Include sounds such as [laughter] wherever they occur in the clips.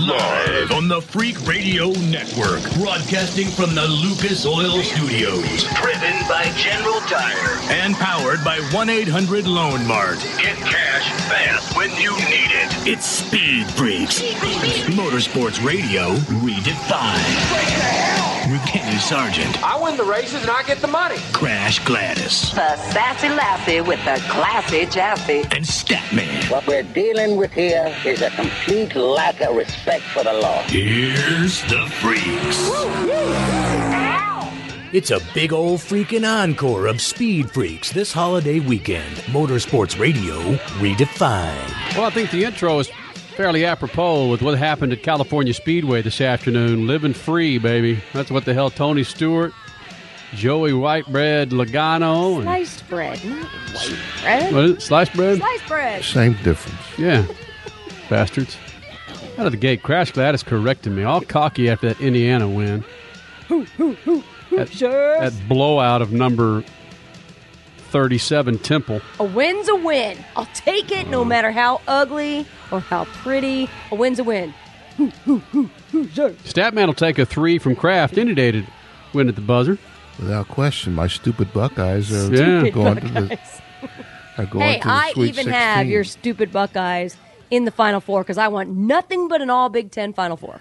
Live on the Freak Radio Network. Broadcasting from the Lucas Oil Studios. Driven by General Tire. And powered by 1 800 Loan Mart. Get cash fast when you need it. It's Speed Freaks. Motorsports Radio redefined. With Kenny Sargent. I win the races and I get the money. Crash Gladys. The sassy lassie with the classy chassis. And Statman. What we're dealing with here is a complete lack of respect for the law. Here's the freaks. It's a big old freaking encore of Speed Freaks this holiday weekend. Motorsports Radio redefined. Well, I think the intro is fairly apropos with what happened at California Speedway this afternoon. Living free, baby. That's what the hell Tony Stewart, Joey Whitebread Logano, and Sliced bread, not white bread. what is it? Sliced bread? Sliced bread. Same difference. Yeah. Bastards. Out of the gate, Crash Gladys corrected me, all cocky after that Indiana win. [laughs] That, that blowout of number 37 Temple. A win's a win. I'll take it no uh-huh. matter how ugly or how pretty. A win's a win. Statman will take a three from Craft any day to win at the buzzer. Without question, my stupid Buckeyes are Yeah. going to the [laughs] going Hey, to the I Sweet even 16. have your stupid Buckeyes in the Final Four because I want nothing but an All Big Ten Final Four.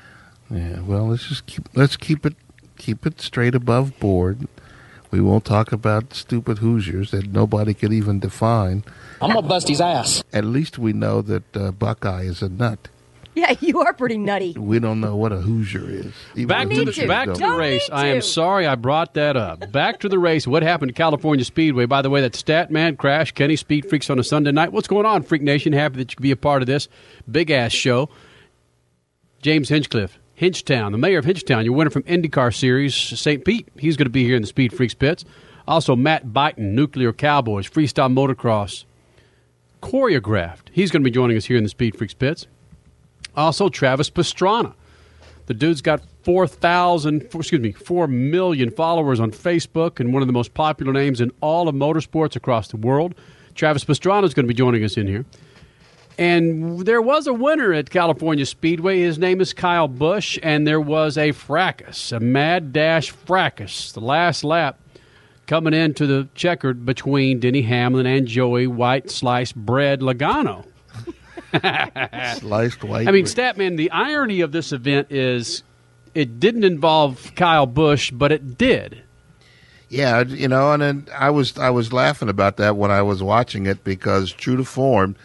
Yeah, well, let's just keep let's keep it keep it straight above board. We won't talk about stupid Hoosiers that nobody could even define. I'm gonna bust his ass. At least we know that uh, Buckeye is a nut. Yeah, [laughs] you are pretty nutty. We don't know what a Hoosier is. Even Back to the Hoosiers back to the race. need I am sorry I brought that up. Back to the race. What happened to California Speedway? By the way, that Statman Crash, Kenny Speed Freaks on a Sunday night. What's going on, Freak Nation? Happy that you could be a part of this big ass show. James Hinchcliffe, Hinchtown, the mayor of Hinchtown, your winner from IndyCar Series, St. Pete. He's going to be here in the Speed Freaks pits. Also, Matt Buyton, Nuclear Cowboyz, Freestyle Motocross, choreographed. He's going to be joining us here in the Speed Freaks pits. Also, Travis Pastrana. The dude's got 4,000, excuse me, 4 million followers on Facebook and one of the most popular names in all of motorsports across the world. Travis Pastrana is going to be joining us in here. And there was a winner at California Speedway. His name is Kyle Busch, and there was a fracas, a mad dash fracas. The last lap coming into the checkered between Denny Hamlin and Joey White Sliced Bread Logano. [laughs] Sliced white. I mean. Statman, the irony of this event is it didn't involve Kyle Busch, but it did. Yeah, you know, and I was I was laughing about that when I was watching it because true to form,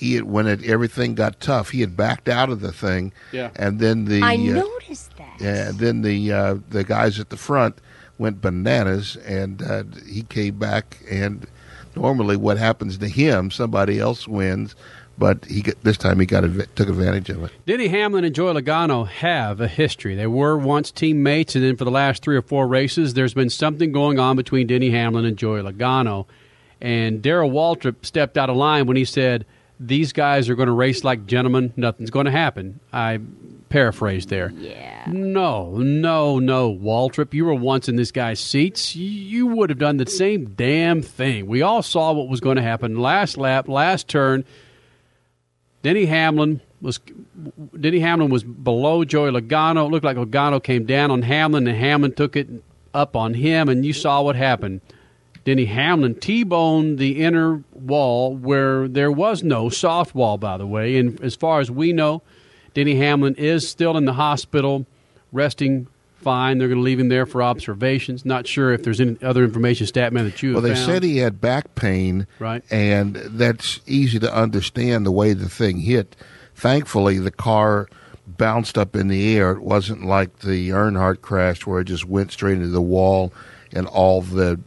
he had, when it everything got tough, he had backed out of the thing. Yeah. and then the I uh, noticed that. yeah, and then the uh, the guys at the front went bananas, and uh, he came back. And normally, what happens to him, somebody else wins, but he got, this time he got took advantage of it. Denny Hamlin and Joey Logano have a history. They were once teammates, and then for the last three or four races, there's been something going on between Denny Hamlin and Joey Logano. And Darrell Waltrip stepped out of line when he said, These guys are going to race like gentlemen. Nothing's going to happen. I paraphrased there. Yeah. No, no, no, Waltrip. You were once in this guy's seats. You, you would have done the same damn thing. We all saw what was going to happen. Last lap, last turn. Denny Hamlin was Denny Hamlin was below Joey Logano. It looked like Logano came down on Hamlin, and Hamlin took it up on him, and you saw what happened. Denny Hamlin T-boned the inner wall where there was no soft wall, by the way. And as far as we know, Denny Hamlin is still in the hospital, resting fine. They're going to leave him there for observations. Not sure if there's any other information, Statman, that you Well, they found. said he had back pain, Right. And that's easy to understand the way the thing hit. Thankfully, the car bounced up in the air. It wasn't like the Earnhardt crash where it just went straight into the wall, and all the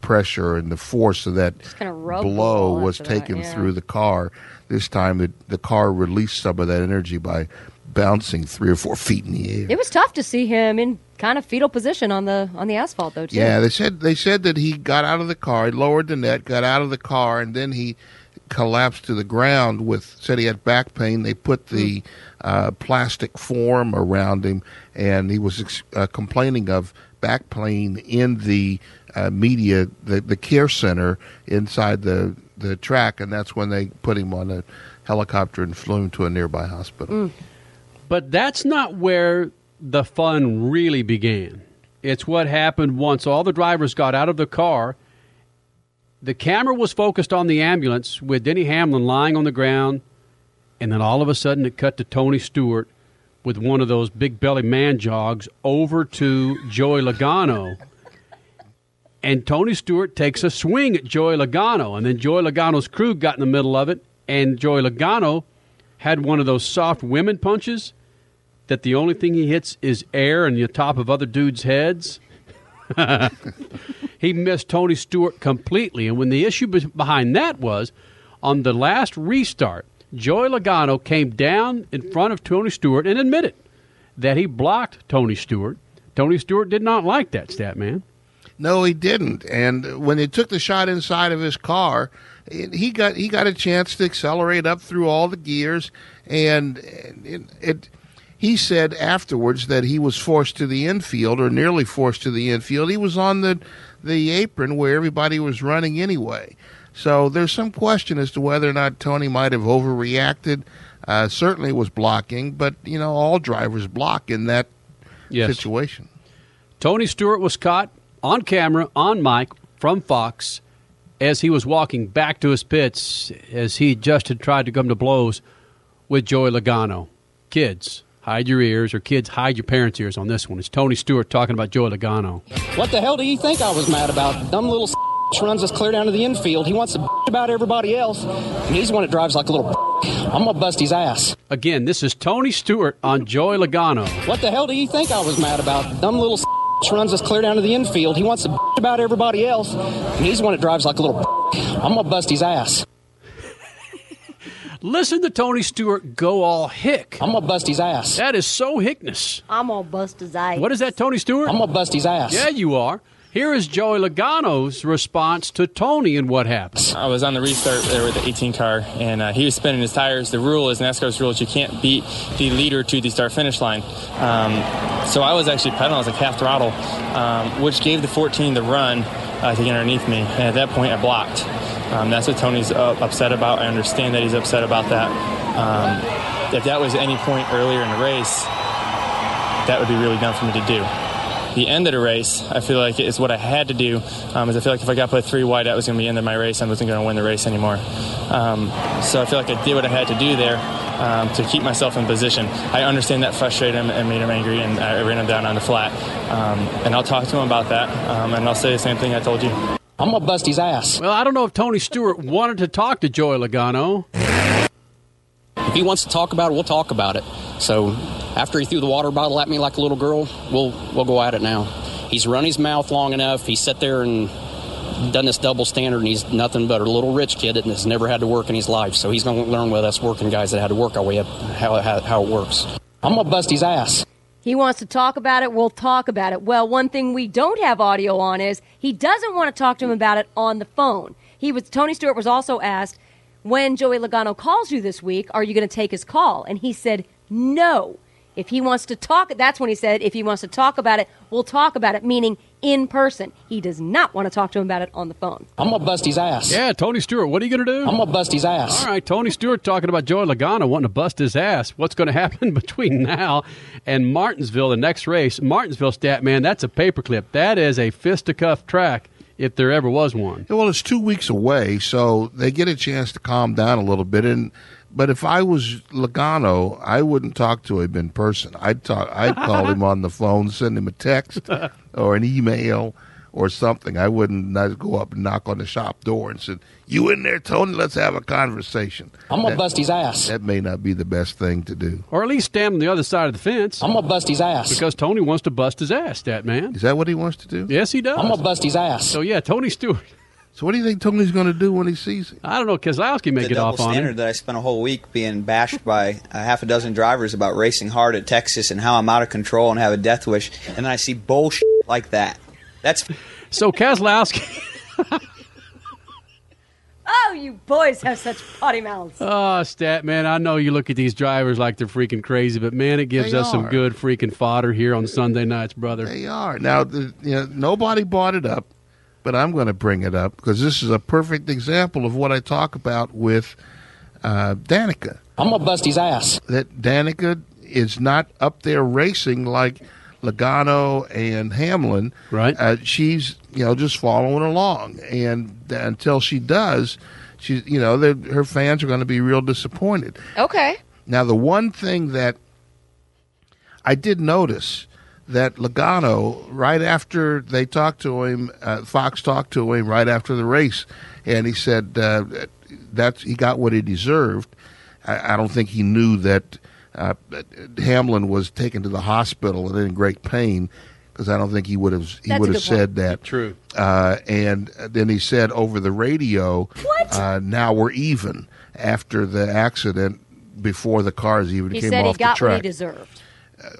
pressure and the force of that kinda rubbed the blow was after that, taken yeah. through the car. This time, it, the car released some of that energy by bouncing three or four feet in the air. It was tough to see him in kind of fetal position on the on the asphalt, though. Too. Yeah, they said they said that he got out of the car, he lowered the net, got out of the car, and then he collapsed to the ground with said he had back pain. They put the uh, plastic form around him, and he was ex- uh, complaining of back pain in the uh, media, the the care center inside the the track, and that's when they put him on a helicopter and flew him to a nearby hospital. But that's not where the fun really began. It's what happened once all the drivers got out of the car. The camera was focused on the ambulance with Denny Hamlin lying on the ground, and then all of a sudden it cut to Tony Stewart with one of those big belly man jogs over to Joey Logano. And Tony Stewart takes a swing at Joey Logano, and then Joey Logano's crew got in the middle of it, and Joey Logano had one of those soft women punches that the only thing he hits is air and the top of other dudes' heads. [laughs] he missed Tony Stewart completely. And when the issue behind that was on the last restart, Joey Logano came down in front of Tony Stewart and admitted that he blocked Tony Stewart. Tony Stewart did not like that stat man. No, he didn't. And when they took the shot inside of his car, it, he got he got a chance to accelerate up through all the gears, and it, it he said afterwards that he was forced to the infield or nearly forced to the infield. He was on the the apron where everybody was running anyway. So there's some question as to whether or not Tony might have overreacted. Uh, certainly was blocking, but you know all drivers block in that Yes. situation. Tony Stewart was caught on camera, on mic, from Fox, as he was walking back to his pits as he just had tried to come to blows with Joey Logano. Kids, hide your ears, or kids, hide your parents' ears on this one. It's Tony Stewart talking about Joey Logano. What the hell do you think I was mad about? Dumb little runs us clear down to the infield. He wants to about everybody else, and he's the one that drives like a little. I'm gonna bust his ass. Again, this is Tony Stewart on Joey Logano. What the hell do you think I was mad about? Dumb little runs us clear down to the infield. He wants to about everybody else, and he's the one that drives like a little. I'm gonna bust his ass. [laughs] Listen to Tony Stewart go all hick. I'm gonna bust his ass. That is so hickness. I'm gonna bust his ass. What is that, Tony Stewart? I'm gonna bust his ass. Yeah, you are. Here is Joey Logano's response to Tony and what happened. I was on the restart there with the 18 car, and uh, he was spinning his tires. The rule is NASCAR's rule is you can't beat the leader to the start finish line. Um, so I was actually pedaling, I was like half throttle, um, which gave the 14 the run uh, to get underneath me. And at that point, I blocked. Um, that's what Tony's uh, upset about. I understand that he's upset about that. Um, if that was any point earlier in the race, that would be really dumb for me to do the end of the race, I feel like is what I had to do. Um, is I feel like if I got put three wide, that was going to be the end of my race. I wasn't going to win the race anymore. Um, so I feel like I did what I had to do there um, to keep myself in position. I understand that frustrated him and made him angry, and I ran him down on the flat. Um, and I'll talk to him about that, um, and I'll say the same thing I told you. I'm gonna bust his ass. Well, I don't know if Tony Stewart wanted to talk to Joey Logano. If he wants to talk about it, we'll talk about it. So after he threw the water bottle at me like a little girl, we'll we'll go at it now. He's run his mouth long enough. He sat there and done this double standard, and he's nothing but a little rich kid that has never had to work in his life. So he's going to learn with us working guys that had to work our way up how, how, how it works. I'm going to bust his ass. He wants to talk about it. We'll talk about it. Well, one thing we don't have audio on is he doesn't want to talk to him about it on the phone. He was Tony Stewart was also asked when Joey Logano calls you this week, are you going to take his call? And he said no. If he wants to talk, that's when he said if he wants to talk about it, we'll talk about it. Meaning in person. He does not want to talk to him about it on the phone. I'm going to bust his ass. Yeah, Tony Stewart, what are you going to do? I'm going to bust his ass. All right, Tony Stewart talking about Joey Logano wanting to bust his ass. What's going [laughs] to happen between now and Martinsville, the next race? Martinsville stat, man, that's a paperclip. That is a fisticuff track if there ever was one. Well, it's two weeks away, so they get a chance to calm down a little bit. And but if I was Logano, I wouldn't talk to him in person. I'd talk. I'd call him on the phone, send him a text [laughs] or an email or something. I wouldn't not go up and knock on the shop door and say, "You in there, Tony? Let's have a conversation." I'm gonna That- bust his ass. That may not be the best thing to do. Or at least stand on the other side of the fence. I'm gonna bust his ass. Because Tony wants to bust his ass, That man. Is that what he wants to do? Yes, he does. I'm gonna bust his ass. So, yeah, Tony Stewart. So what do you think Tony's going to do when he sees him? I don't know. Keselowski may the get double off on standard that I spent a whole week being bashed by a half a dozen drivers about racing hard at Texas and how I'm out of control and have a death wish, and then I see bullshit like that. That's So, Keselowski. [laughs] Oh, you boys have such potty mouths. Oh, stat man, I know you look at these drivers like they're freaking crazy, but man, it gives They us some good freaking fodder here on Sunday nights, brother. They are now. The, you know, nobody brought it up, but I'm going to bring it up because this is a perfect example of what I talk about with uh, Danica. I'm gonna bust his ass. That Danica, is not up there racing like Logano and Hamlin. Right. Uh, she's you know just following along, and until she does, she you know her fans are going to be real disappointed. Okay. Now, the one thing that I did notice that Logano, right after they talked to him, uh, Fox talked to him right after the race, and he said uh, that he got what he deserved. I, I don't think he knew that uh, Hamlin was taken to the hospital and in great pain because I don't think he would have he would have good said that. True. Uh, and then he said over the radio, What? Uh, now we're even after the accident before the cars even He came off the track, he said he got what he deserved.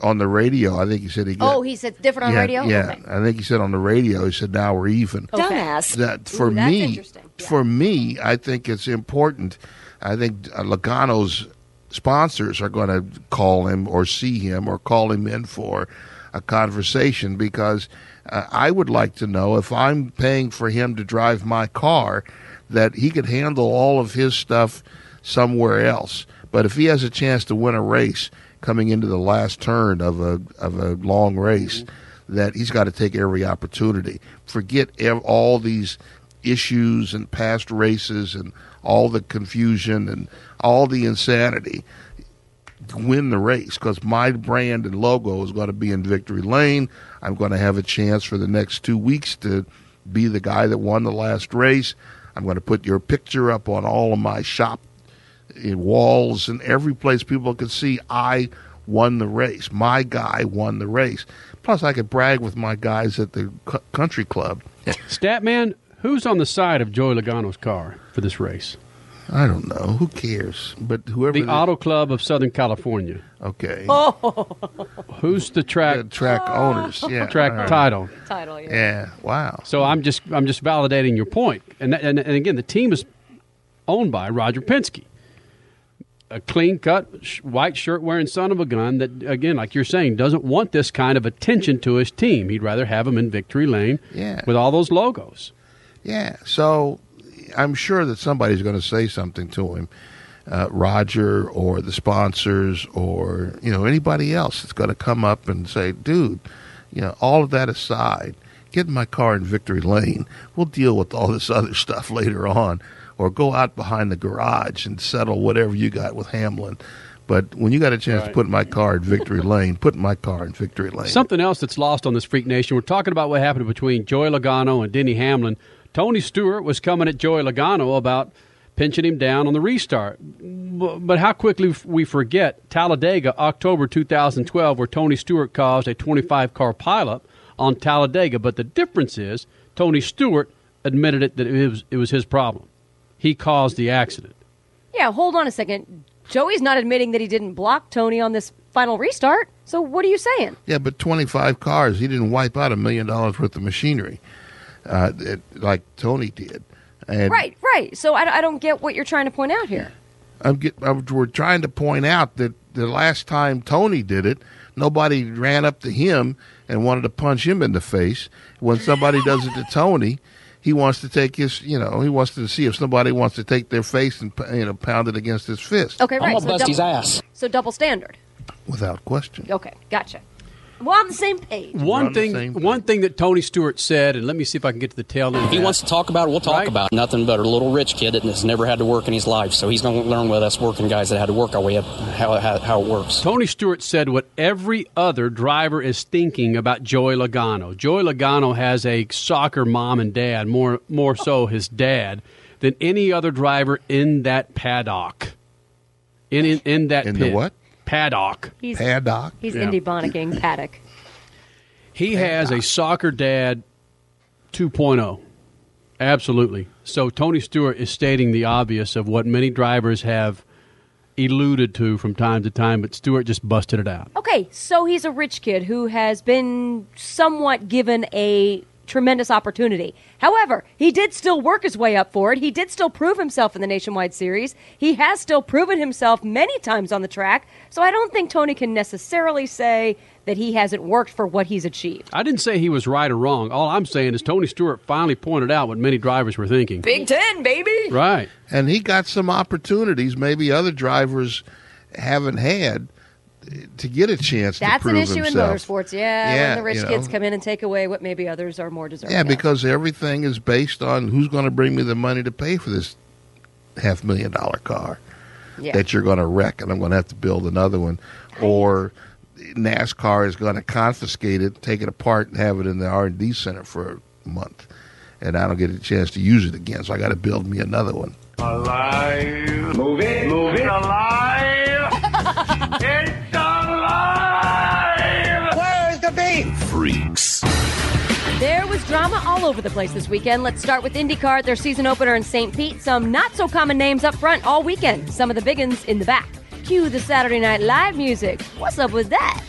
On the radio, I think he said he got. Oh, he said different on yeah, radio? Yeah, Okay. I think he said on the radio. He said now we're even. Dumbass. That for Ooh, that's me, interesting. Yeah. for me, I think it's important. I think uh, Logano's sponsors are going to call him or see him or call him in for a conversation because uh, I would like to know if I'm paying for him to drive my car that he could handle all of his stuff somewhere else. But if he has a chance to win a race coming into the last turn of a of a long race, mm-hmm. that he's got to take every opportunity. Forget ev- all these issues and past races and all the confusion and all the insanity. Win the race because my brand and logo is going to be in victory lane. I'm going to have a chance for the next two weeks to be the guy that won the last race. I'm going to put your picture up on all of my shop walls and every place people could see I won the race. My guy won the race. Plus, I could brag with my guys at the cu- country club. [laughs] Statman, who's on the side of Joey Logano's car for this race? I don't know. Who cares? But whoever The Auto Club of Southern California. Okay. Oh. Who's the track The track ah. owners. Yeah. [laughs] track all right. title? Title, yeah. Yeah. Wow. So I'm just I'm just validating your point. And that, and, and again, the team is owned by Roger Penske, a clean cut sh- white shirt wearing son of a gun that again, like you're saying, doesn't want this kind of attention to his team. He'd rather have him in victory lane Yeah. with all those logos. Yeah. So I'm sure that somebody's going to say something to him, uh, Roger or the sponsors or you know anybody else that's going to come up and say, "Dude, you know, all of that aside, get in my car in victory lane. We'll deal with all this other stuff [laughs] later on, or go out behind the garage and settle whatever you got with Hamlin." But when you got a chance to put my car in victory lane, put my car in victory lane. Something else that's lost on this Freak Nation. We're talking about what happened between Joey Logano and Denny Hamlin. Tony Stewart was coming at Joey Logano about pinching him down on the restart. But how quickly we forget Talladega, October 2012, where Tony Stewart caused a 25 car pileup on Talladega. But the difference is Tony Stewart admitted it that it was, it was his problem. He caused the accident. Yeah, hold on a second. Joey's not admitting that he didn't block Tony on this final restart. So what are you saying? Yeah, but 25 cars. He didn't wipe out a million dollars worth of machinery uh, it, like Tony did. And Right, right. So I, I don't get what you're trying to point out here. I'm get, I'm, we're trying to point out that the last time Tony did it, nobody ran up to him and wanted to punch him in the face. When somebody does it to Tony, he wants to take his, you know, he wants to see if somebody wants to take their face and you know pound it against his fist. Okay, I'm right. gonna so bust his ass. So double standard. Without question. Okay, gotcha. Well, on the same page. One on thing, page. one thing that Tony Stewart said, and let me see if I can get to the tail end. he that. wants to talk about it, we'll talk Right. about it. Nothing but a little rich kid that has never had to work in his life. So he's going to learn with us working guys that had to work our way up how, how, how it works. Tony Stewart said what every other driver is thinking about Joey Logano. Joey Logano has a soccer mom and dad, more more so his dad, than any other driver in that paddock. In in, in that In the what? Paddock. He's Paddock. he's Yeah. indie bonicking paddock. He has a soccer dad 2.0. Absolutely. So Tony Stewart is stating the obvious of what many drivers have eluded to from time to time, but Stewart just busted it out. Okay, so he's a rich kid who has been somewhat given a tremendous opportunity. However, he did still work his way up for it. He did still prove himself in the Nationwide Series. He has still proven himself many times on the track. So I don't think Tony can necessarily say that he hasn't worked for what he's achieved. I didn't say he was right or wrong. All I'm saying is Tony Stewart finally pointed out what many drivers were thinking. Big Ten, baby. Right. and he got some opportunities maybe other drivers haven't had to get a chance That's to an issue himself. in motorsports. Yeah, Yeah, when the rich you know. kids come in and take away what maybe others are more deserving. Yeah, of. because everything is based on who's going to bring me the money to pay for this half million dollar car Yeah. that you're going to wreck, and I'm going to have to build another one, or NASCAR is going to confiscate it, take it apart, and have it in the R and D center for a month, and I don't get a chance to use it again, so I got to build me another one. Alive. Move it. Move it. Alive. All over the place this weekend. Let's start with IndyCar, their season opener in St. Pete. Some not so common names up front all weekend. Some of the big uns in the back. Cue the Saturday Night Live music. What's up with that?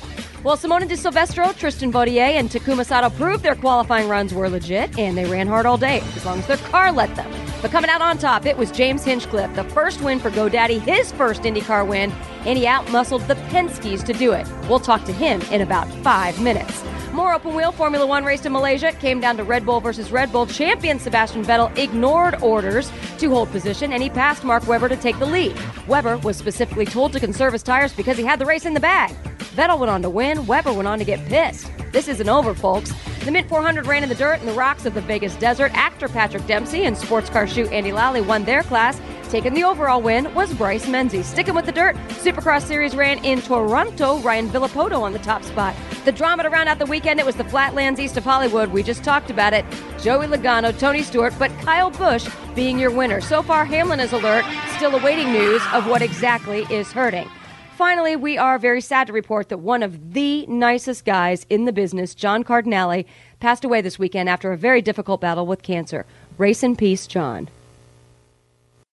Well, Simona de Silvestro, Tristan Vautier, and Takuma Sato proved their qualifying runs were legit, and they ran hard all day, as long as their car let them. But coming out on top, it was James Hinchcliffe, the first win for GoDaddy, his first IndyCar win, and he outmuscled the Penske's to do it. We'll talk to him in about five minutes. More open wheel Formula One race in Malaysia came down to Red Bull versus Red Bull. Champion Sebastian Vettel ignored orders to hold position and he passed Mark Webber to take the lead. Webber was specifically told to conserve his tires because he had the race in the bag. Vettel went on to win, Webber went on to get pissed. This isn't over, folks. The Mint 400 ran in the dirt and the rocks of the Vegas desert. Actor Patrick Dempsey and sports car shoe Andy Lally won their class. Taking the overall win was Bryce Menzies. Sticking with the dirt, Supercross Series ran in Toronto. Ryan Villopoto on the top spot. The drama to round out the weekend, it was the Flatlands east of Hollywood. We just talked about it. Joey Logano, Tony Stewart, but Kyle Busch being your winner. So far, Hamlin is alert, still awaiting news of what exactly is hurting. Finally, we are very sad to report that one of the nicest guys in the business, John Cardinale, passed away this weekend after a very difficult battle with cancer. Race in peace, John.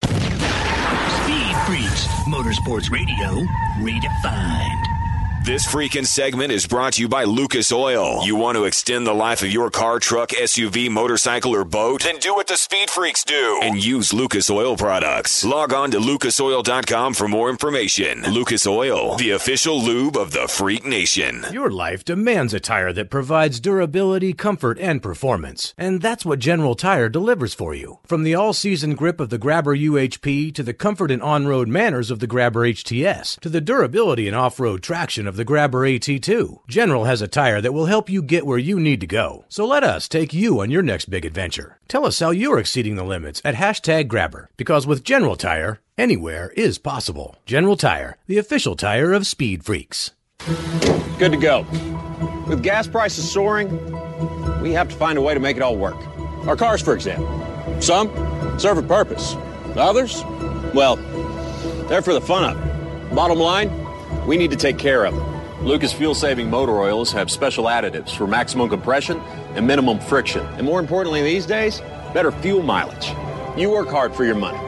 Speed Freaks. Motorsports Radio redefined. This freaking segment is brought to you by Lucas Oil. You want to extend the life of your car, truck, SUV, motorcycle, or boat? Then do what the Speed Freaks do and use Lucas Oil products. Log on to lucasoil.com for more information. Lucas Oil, the official lube of the Freak Nation. Your life demands a tire that provides durability, comfort, and performance. And that's what General Tire delivers for you. From the all season grip of the Grabber UHP to the comfort and on road manners of the Grabber HTS to the durability and off road traction of the Grabber AT2, General has a tire that will help you get where you need to go. So let us take you on your next big adventure. Tell us how you're exceeding the limits at hashtag Grabber. Because with General Tire, anywhere is possible. General Tire, the official tire of Speed Freaks. Good to go. With gas prices soaring, we have to find a way to make it all work. Our cars, for example. Some serve a purpose. Others, well, they're for the fun of it. Bottom line, we need to take care of them. Lucas fuel saving motor oils have special additives for maximum compression and minimum friction. And more importantly, these days, better fuel mileage. You work hard for your money.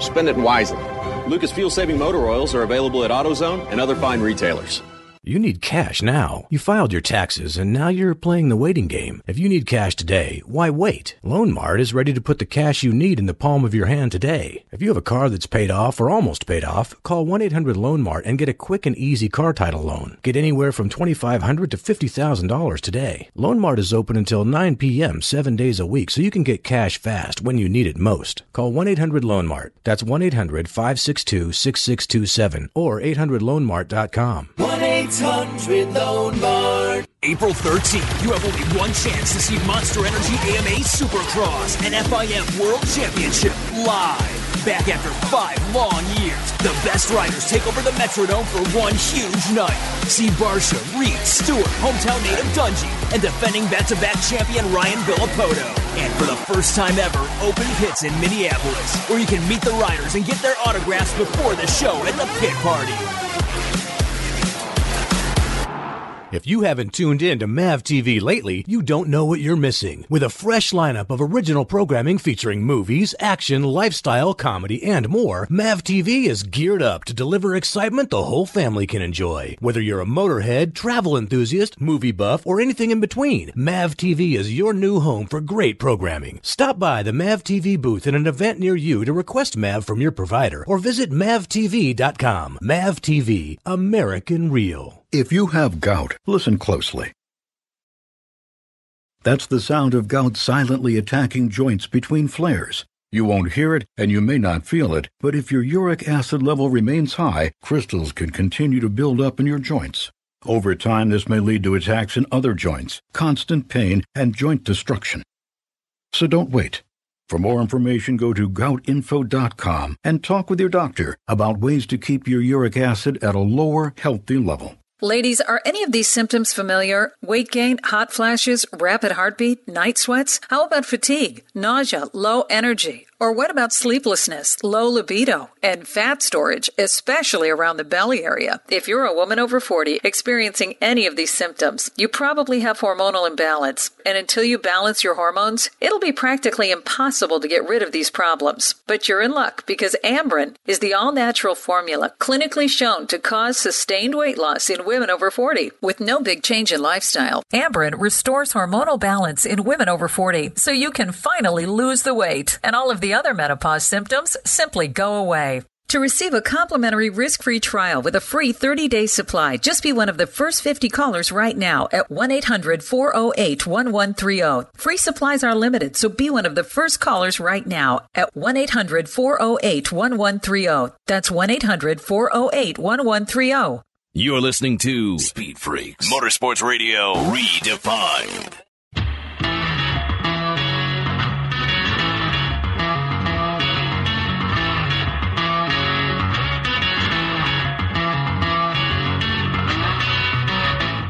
Spend it wisely. Lucas fuel saving motor oils are available at AutoZone and other fine retailers. You need cash now. You filed your taxes and now you're playing the waiting game. If you need cash today, why wait? Loan Mart is ready to put the cash you need in the palm of your hand today. If you have a car that's paid off or almost paid off, call 1-800 Mart and get a quick and easy car title loan. Get anywhere from $2,500 to $50,000 today. Loan Mart is open until 9 p.m. seven days a week so you can get cash fast when you need it most. Call 1-800 Mart. That's 1-800-562-6627 or 800loanmart.com. 1 800 Loan Mart. April 13th, you have only one chance to see Monster Energy AMA Supercross and FIM World Championship live. Back after five long years, the best riders take over the Metrodome for one huge night. See Barcia, Reed, Stewart, hometown native Dungey, and defending back-to-back champion Ryan Villopoto. And for the first time ever, open pits in Minneapolis, where you can meet the riders and get their autographs before the show at the pit party. If you haven't tuned in to MAV TV lately, you don't know what you're missing. With a fresh lineup of original programming featuring movies, action, lifestyle, comedy, and more, MAV TV is geared up to deliver excitement the whole family can enjoy. Whether you're a motorhead, travel enthusiast, movie buff, or anything in between, MAV TV is your new home for great programming. Stop by the MAV TV booth in an event near you to request MAV from your provider or visit mavtv.com. MAV TV, American Real. If you have gout, listen closely. That's the sound of gout silently attacking joints between flares. You won't hear it and you may not feel it, but if your uric acid level remains high, crystals can continue to build up in your joints. Over time, this may lead to attacks in other joints, constant pain, and joint destruction. So don't wait. For more information, go to goutinfo.com and talk with your doctor about ways to keep your uric acid at a lower, healthy level. Ladies, are any of these symptoms familiar? Weight gain, hot flashes, rapid heartbeat, night sweats? How about fatigue, nausea, low energy? Or what about sleeplessness, low libido, and fat storage, especially around the belly area? If you're a woman over 40 experiencing any of these symptoms, you probably have hormonal imbalance. And until you balance your hormones, it'll be practically impossible to get rid of these problems. But you're in luck because Amberen is the all natural formula clinically shown to cause sustained weight loss in women over 40 with no big change in lifestyle. Amberen restores hormonal balance in women over 40 so you can finally lose the weight and all of the other menopause symptoms simply go away. To receive a complimentary risk-free trial with a free 30-day supply, just be one of the first 50 callers right now at 1-800-408-1130. Free supplies are limited, so be one of the first callers right now at 1-800-408-1130. That's 1-800-408-1130. You're listening to Speed Freaks Motorsports Radio Redefined.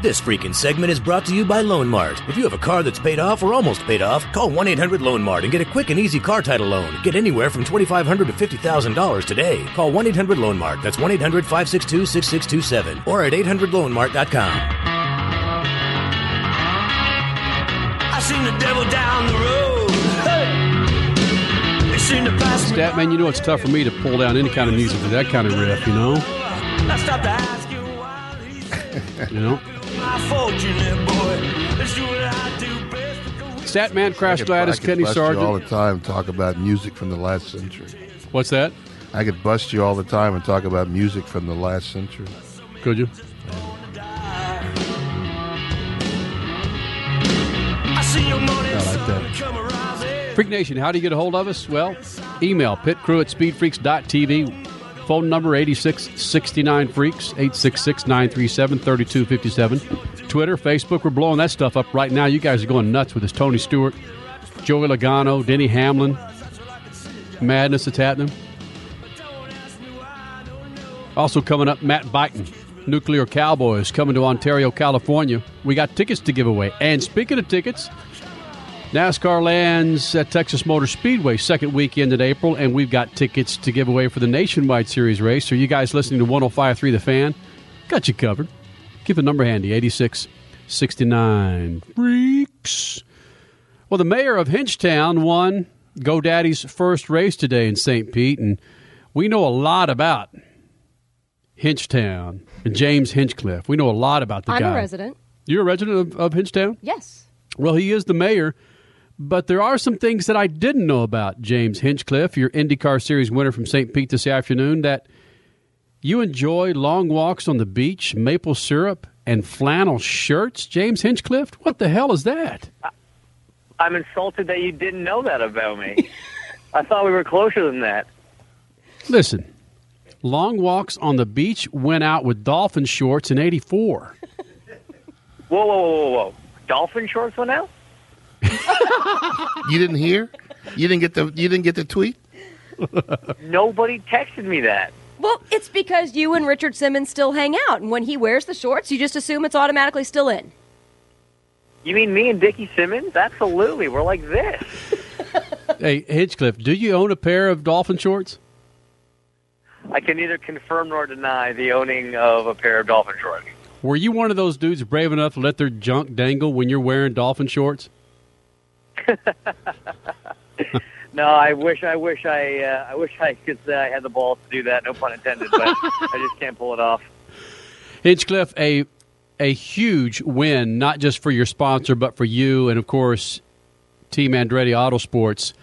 This freaking segment is brought to you by Loan Mart. If you have a car that's paid off or almost paid off, call 1 800 Loan Mart and get a quick and easy car title loan. Get anywhere from $2,500 to $50,000 today. Call 1 800 Loan Mart. That's 1 800 562 6627 or at 800loanmart.com. I seen the devil down the road. Hey. They seem to pass me Statman, you know it's tough for me to pull down any kind of music with that kind of riff, you know? I stopped to ask you [laughs] You know? My fortune, boy. Let's do what I do best. Statman, Crash Gladys, Kenny bust you all the time talk about music from the last century. What's that? I could bust you all the time and talk about music from the last century. Could you? I see your money I like that. Freak Nation, how do you get a hold of us? Well, email pitcrew at speedfreaks.tv. Phone number 8669 Freaks, 866 937 3257. Twitter, Facebook, we're blowing that stuff up right now. You guys are going nuts with this Tony Stewart, Joey Logano, Denny Hamlin. Madness that's happening. Also coming up, Matt Buyton, Nuclear Cowboyz, coming to Ontario, California. We got tickets to give away. And speaking of tickets, NASCAR lands at Texas Motor Speedway second weekend in April, and we've got tickets to give away for the Nationwide Series race. So you guys listening to 105.3 The Fan, got you covered. Give the number handy, 8669 Freaks. Well, the mayor of Hinchtown won GoDaddy's first race today in St. Pete, and we know a lot about Hinchtown and James Hinchcliffe. We know a lot about the I'm guy. a resident. You're a resident of, of Hinchtown? Yes. Well, he is the mayor, but there are some things that I didn't know about James Hinchcliffe, your IndyCar Series winner from St. Pete this afternoon, that you enjoy long walks on the beach, maple syrup, and flannel shirts. James Hinchcliffe? What the hell is that? I'm insulted that you didn't know that about me. I thought we were closer than that. Listen, long walks on the beach went out with dolphin shorts in 84. Whoa, whoa, whoa, whoa, whoa! Dolphin shorts went out. [laughs] You didn't hear? You didn't get the you didn't get the tweet? Nobody texted me that. Well, it's because you and Richard Simmons still hang out, and when he wears the shorts, you just assume it's automatically still in. You mean me and Dickie Simmons? Absolutely, we're like this. [laughs] hey, Hinchcliffe, do you own a pair of dolphin shorts? I can neither confirm nor deny the owning of a pair of dolphin shorts. Were you one of those dudes brave enough to let their junk dangle when you're wearing dolphin shorts? [laughs] No, I wish, I wish, I, uh, I wish I could say I had the balls to do that. No pun intended, but I just can't pull it off. Hinchcliffe, a a huge win, not just for your sponsor, but for you and of course Team Andretti Autosports.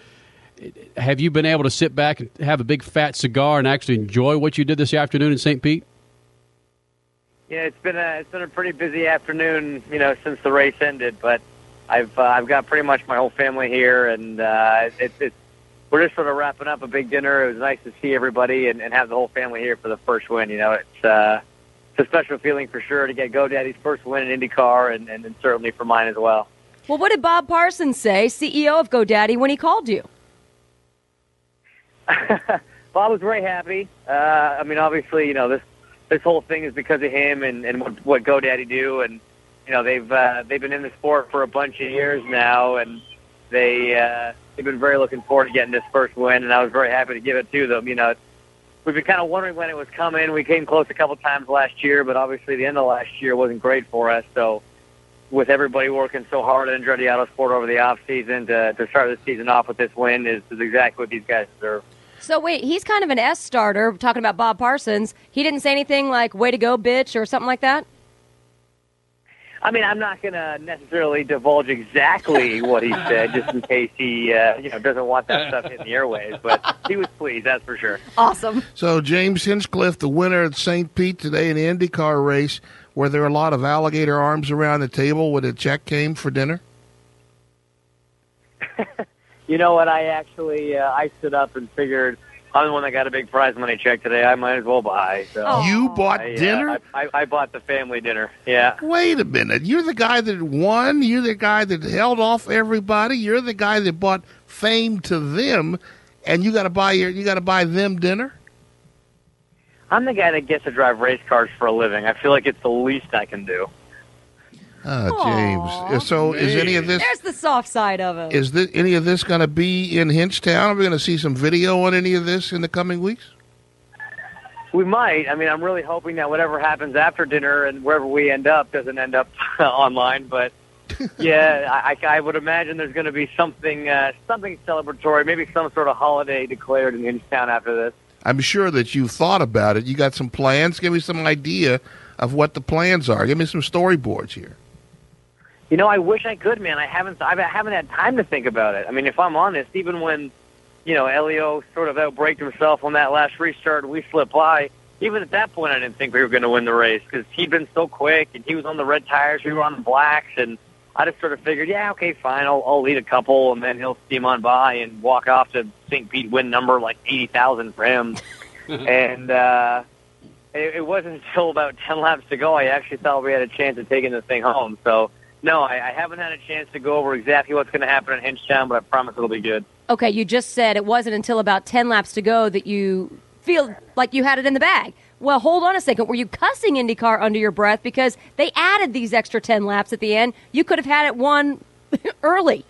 Have you been able to sit back and have a big fat cigar and actually enjoy what you did this afternoon in St. Pete? Yeah, it's been a it's been a pretty busy afternoon, you know, since the race ended. But I've uh, I've got pretty much my whole family here, and uh, it's it's we're just sort of wrapping up a big dinner. It was nice to see everybody and, and have the whole family here for the first win. You know, it's uh, it's a special feeling for sure to get GoDaddy's first win in IndyCar, and, and, and certainly for mine as well. Well, what did Bob Parsons say, CEO of GoDaddy, when he called you? [laughs] Bob was very happy. Uh, I mean, obviously, you know this this whole thing is because of him and and what, what GoDaddy do, and you know they've uh, they've been in the sport for a bunch of years now, and they uh, they've been very looking forward to getting this first win, and I was very happy to give it to them. You know, we've been kind of wondering when it was coming. We came close a couple times last year, but obviously the end of last year wasn't great for us. So with everybody working so hard at Andretti Autosport over the off season to to start the season off with this win is, is exactly what these guys deserve. So wait, he's kind of an S starter. Talking about Bob Parsons, he didn't say anything like "way to go, bitch" or something like that. I mean, I'm not going to necessarily divulge exactly [laughs] what he said, just in case he, uh, you know, doesn't want that stuff in the airways. But he was pleased, that's for sure. Awesome. So James Hinchcliffe, the winner at St. Pete today in the IndyCar race, were there a lot of alligator arms around the table when a check came for dinner? [laughs] You know what? I actually, uh, I stood up and figured I'm the one that got a big prize money check today. I might as well buy. So You bought I, uh, dinner? I, I, I bought the family dinner. Yeah. Wait a minute. You're the guy that won. You're the guy that held off everybody. You're the guy that bought fame to them, and you got to buy your you got to buy them dinner. I'm the guy that gets to drive race cars for a living. I feel like it's the least I can do. Oh, James. So is any of this There's the soft side of it. is this, any of this going to be in Hinchtown? Are we going to see some video on any of this in the coming weeks? We might. I mean, I'm really hoping that whatever happens after dinner and wherever we end up doesn't end up [laughs] online. But [laughs] yeah, I, I would imagine there's going to be something, uh, something celebratory, maybe some sort of holiday declared in Hinchtown after this. I'm sure that you've thought about it. You got some plans. Give me some idea of what the plans are. Give me some storyboards here. You know, I wish I could, man. I haven't. I haven't had time to think about it. I mean, if I'm honest, even when, you know, Helio sort of outbraked himself on that last restart we slipped by, even at that point, I didn't think we were going to win the race because he'd been so quick and he was on the red tires, we were on the blacks, and I just sort of figured, yeah, okay, fine, I'll, I'll lead a couple, and then he'll steam on by and walk off to St. Pete win number like eighty thousand for him, [laughs] and. uh it, it wasn't until about 10 laps to go I actually thought we had a chance of taking this thing home. So, no, I, I haven't had a chance to go over exactly what's going to happen in Hinchtown, but I promise it'll be good. Okay, you just said it wasn't until about 10 laps to go that you feel like you had it in the bag. Well, hold on a second. Were you cussing IndyCar under your breath because they added these extra 10 laps at the end? You could have had it won [laughs] early.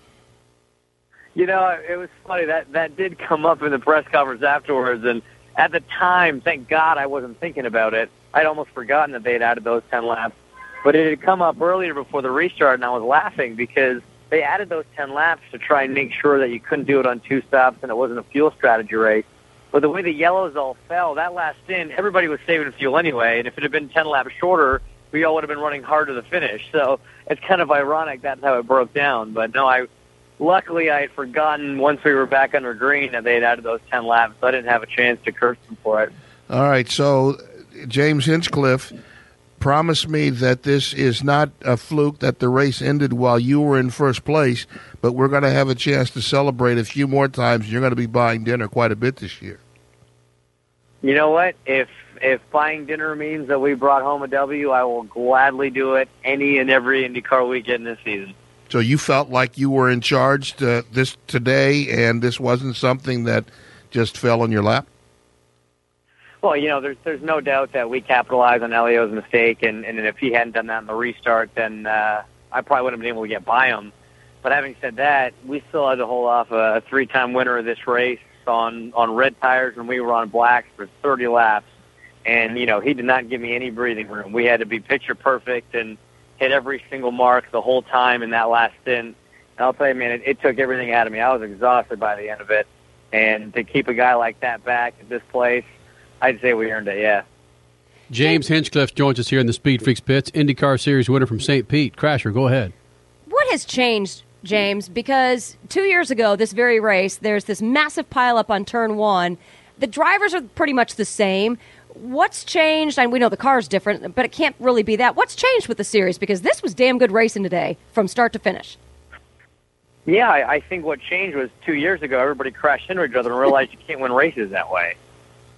You know, it was funny that that did come up in the press conference afterwards, and at the time, thank God I wasn't thinking about it. I'd almost forgotten that they had added those ten laps, but it had come up earlier before the restart, and I was laughing because they added those ten laps to try and make sure that you couldn't do it on two stops, and it wasn't a fuel strategy race. But the way the yellows all fell, that last stint, everybody was saving fuel anyway, and if it had been ten laps shorter, we all would have been running hard to the finish. So it's kind of ironic that's how it broke down. But no, I luckily I had forgotten once we were back under green that they had added those ten laps, so I didn't have a chance to curse them for it. All right, so James Hinchcliffe promised me that this is not a fluke that the race ended while you were in first place, but we're going to have a chance to celebrate a few more times. You're going to be buying dinner quite a bit this year. You know what? If if buying dinner means that we brought home a W, I will gladly do it any and every IndyCar weekend this season. So you felt like you were in charge to, this today, and this wasn't something that just fell on your lap. Well, you know, there's there's no doubt that we capitalized on Helio's mistake, and, and if he hadn't done that in the restart, then uh, I probably wouldn't have been able to get by him. But having said that, we still had to hold off a, a three-time winner of this race on on red tires when we were on blacks for 30 laps, and you know he did not give me any breathing room. We had to be picture perfect and hit every single mark the whole time in that last stint. And I'll tell you, man, it, it took everything out of me. I was exhausted by the end of it, and to keep a guy like that back at this place, I'd say we earned it. Yeah. James Hinchcliffe joins us here in the Speed Freaks pits. IndyCar Series winner from St. Pete. Crasher, go ahead. What has changed, James? Because two years ago, this very race, there's this massive pileup on turn one. The drivers are pretty much the same. What's changed? And we know the car's different, but it can't really be that. What's changed with the series? Because this was damn good racing today from start to finish. Yeah, I, I think what changed was two years ago, everybody crashed into each other and realized you can't win races that way.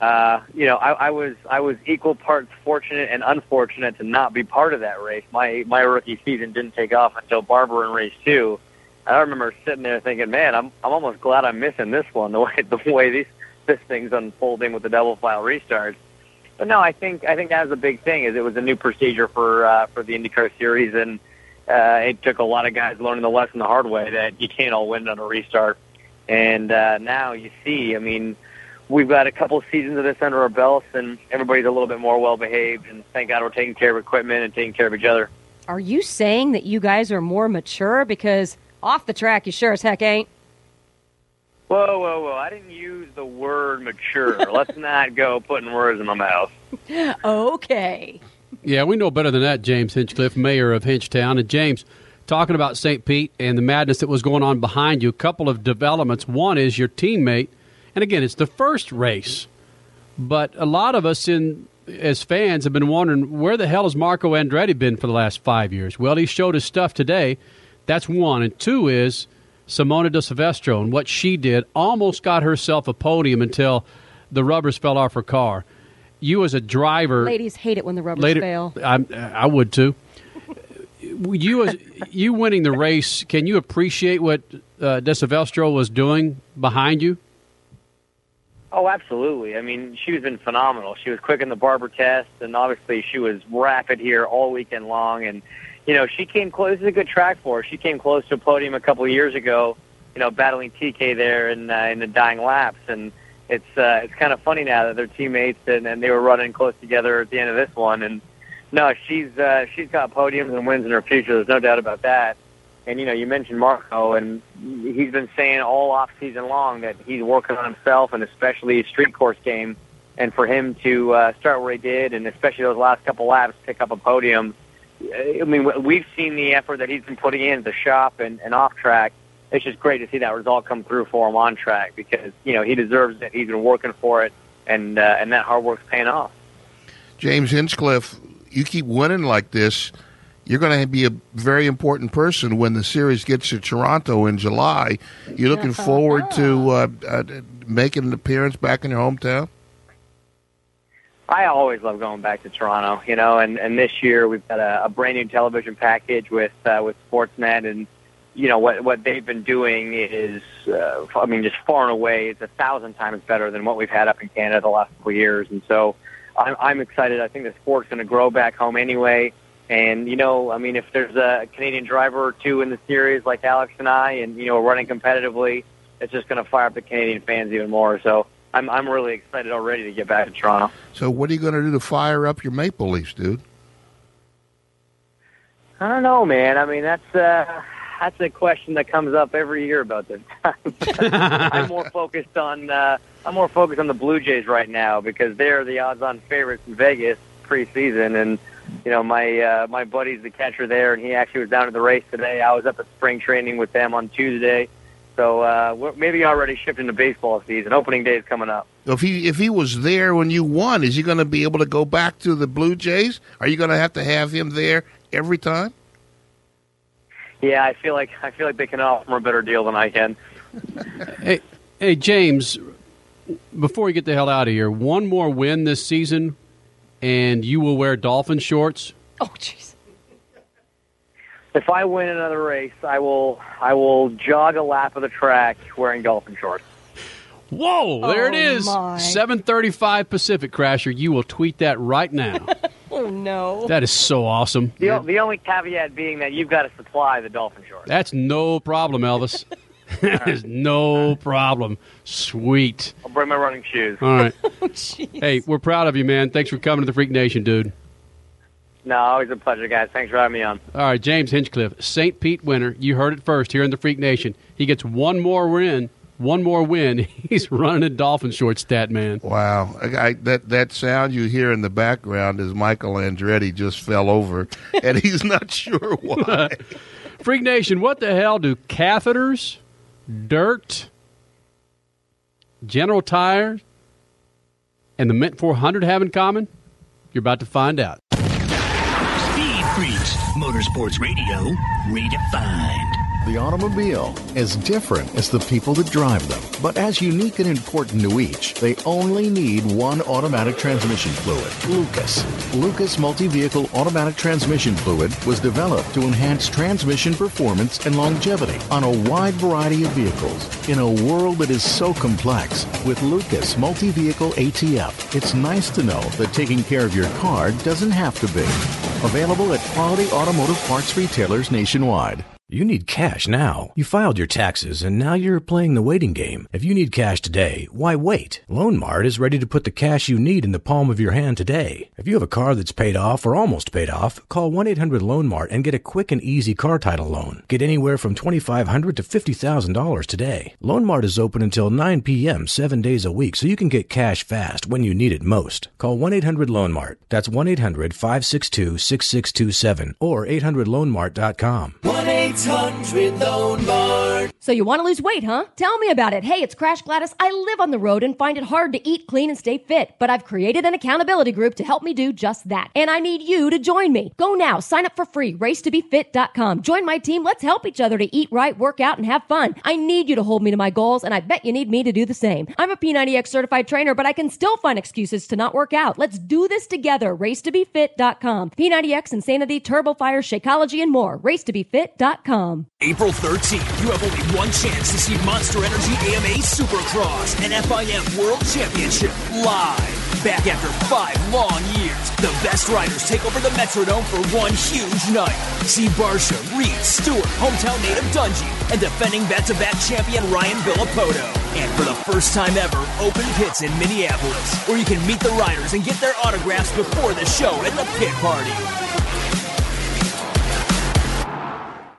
Uh, you know, I, I was I was equal parts fortunate and unfortunate to not be part of that race. My my rookie season didn't take off until Barber in race two. I remember sitting there thinking, man, I'm I'm almost glad I'm missing this one. The [laughs] way the way these this thing's unfolding with the double file restarts. But no, I think I think that was a big thing. Is it was a new procedure for uh, for the IndyCar series, and uh, it took a lot of guys learning the lesson the hard way that you can't all win on a restart. And uh, now you see, I mean, we've got a couple of seasons of this under our belts, and everybody's a little bit more well behaved. And thank God we're taking care of equipment and taking care of each other. Are you saying that you guys are more mature? Because off the track, you sure as heck ain't. Whoa, whoa, whoa! I didn't use the word mature. [laughs] Let's not go putting words in my mouth. okay. Yeah, we know better than that, James Hinchcliffe, mayor of Hinchtown. And James, talking about St. Pete and the madness that was going on behind you, a couple of developments. One is your teammate, and again, it's the first race, but a lot of us in as fans have been wondering where the hell has Marco Andretti been for the last five years? Well, he showed his stuff today. That's one. And two is Simona de Silvestro and what she did almost got herself a podium until the rubbers fell off her car. You as a driver, Ladies hate it when the rubbers later, fail. I, I would too. You as you winning the race, can you appreciate what uh, De Silvestro was doing behind you? Oh, absolutely. I mean, she's been phenomenal. She was quick in the Barber test, and obviously she was rapid here all weekend long. And you know, she came close. This is a good track for her. She came close to a podium a couple of years ago. You know, battling TK there in uh, in the dying laps, and it's uh, it's kind of funny now that they're teammates and, and they were running close together at the end of this one. And no, she's uh, she's got podiums and wins in her future. There's no doubt about that. And you know, you mentioned Marco, and he's been saying all off season long that he's working on himself and especially his street course game. And for him to uh, start where he did, and especially those last couple laps, pick up a podium. I mean, we've seen the effort that he's been putting in at the shop and, and off track. It's just great to see that result come through for him on track because you know he deserves it. He's been working for it, and uh, and that hard work's paying off. James Hinchcliffe, you keep winning like this, you're going to be a very important person when the series gets to Toronto in July. You're looking forward to uh, uh, making an appearance back in your hometown? I always love going back to Toronto, you know, and, and this year we've got a, a brand new television package with uh, with Sportsnet, and you know what what they've been doing is, uh, I mean, just far and away, it's a thousand times better than what we've had up in Canada the last couple of years, and so I'm, I'm excited. I think the sport's going to grow back home anyway, and you know, I mean, if there's a Canadian driver or two in the series like Alex and I, and you know, running competitively, it's just going to fire up the Canadian fans even more. So. I'm I'm really excited already to get back to Toronto. So, what are you going to do to fire up your Maple Leafs, dude? I don't know, man. I mean, that's uh, that's a question that comes up every year about this time. [laughs] I'm more focused on uh, I'm more focused on the Blue Jays right now because they're the odds-on favorites in Vegas preseason, and you know my uh, my buddy's the catcher there, and he actually was down at the race today. I was up at spring training with them on Tuesday. So uh, we're maybe already shifting to baseball season. Opening day is coming up. If he if he was there when you won, is he going to be able to go back to the Blue Jays? Are you going to have to have him there every time? Yeah, I feel like I feel like they can offer a better deal than I can. [laughs] Hey, hey, James. Before we get the hell out of here, one more win this season, and you will wear dolphin shorts. Oh, jeez. If I win another race, I will I will jog a lap of the track wearing dolphin shorts. Whoa, there it Oh, is. my. 735 Pacific Crasher. You will tweet that right now. [laughs] Oh no. that is so awesome. The, o the only caveat being that you've got to supply the dolphin shorts. That's no problem, Elvis. [laughs] that is no problem. Sweet. I'll bring my running shoes. All right. [laughs] hey, we're proud of you, man. Thanks for coming to the Freak Nation, dude. No, always a pleasure, guys. Thanks for having me on. All right, James Hinchcliffe, St. Pete winner. You heard it first here in the Freak Nation. He gets one more win. One more win. [laughs] He's running a dolphin short stat, man. Wow, I, I, that that sound you hear in the background is Michael Andretti just fell over, and he's not sure why. Freak Nation, what the hell do catheters, dirt, General Tire, and the Mint 400 have in common? You're about to find out. Speed Freaks, Motorsports Radio, redefined. The automobile, as different as the people that drive them, but as unique and important to each, they only need one automatic transmission fluid Lucas. Lucas Multi Vehicle Automatic Transmission Fluid was developed to enhance transmission performance and longevity on a wide variety of vehicles. In a world that is so complex, with Lucas Multi Vehicle ATF, it's nice to know that taking care of your car doesn't have to be. Available at quality automotive parts retailers nationwide. You need cash now. You filed your taxes and now you're playing the waiting game. If you need cash today, why wait? Loan Mart is ready to put the cash you need in the palm of your hand today. If you have a car that's paid off or almost paid off, call 1-800-LoanMart and get a quick and easy car title loan. Get anywhere from $2,500 to $50,000 today. Loan Mart is open until 9 p.m. 7 days a week so you can get cash fast when you need it most. Call 1-800-LoanMart. That's 1-800-562-6627 or 800loanmart.com. 1 800 Loan Mart. So you want to lose weight, huh? Tell me about it. Hey, it's Crash Gladys. I live on the road and find it hard to eat clean and stay fit, but I've created an accountability group to help me do just that. And I need you to join me. Go now, sign up for free, racetobefit.com. Join my team. Let's help each other to eat right, work out, and have fun. I need you to hold me to my goals, and I bet you need me to do the same. I'm a P90X certified trainer, but I can still find excuses to not work out. Let's do this together. Racetobefit.com. P90X, Insanity, Turbo Fire, Shakeology, and more. Racetobefit.com. April 13th, you have only one chance to see Monster Energy AMA Supercross and FIM World Championship live. Back after five long years, the best riders take over the Metrodome for one huge night. See Barcia, Reed, Stewart, hometown native Dungey, and defending back-to-back champion Ryan Villopoto. And for the first time ever, open pits in Minneapolis, where you can meet the riders and get their autographs before the show and the pit party.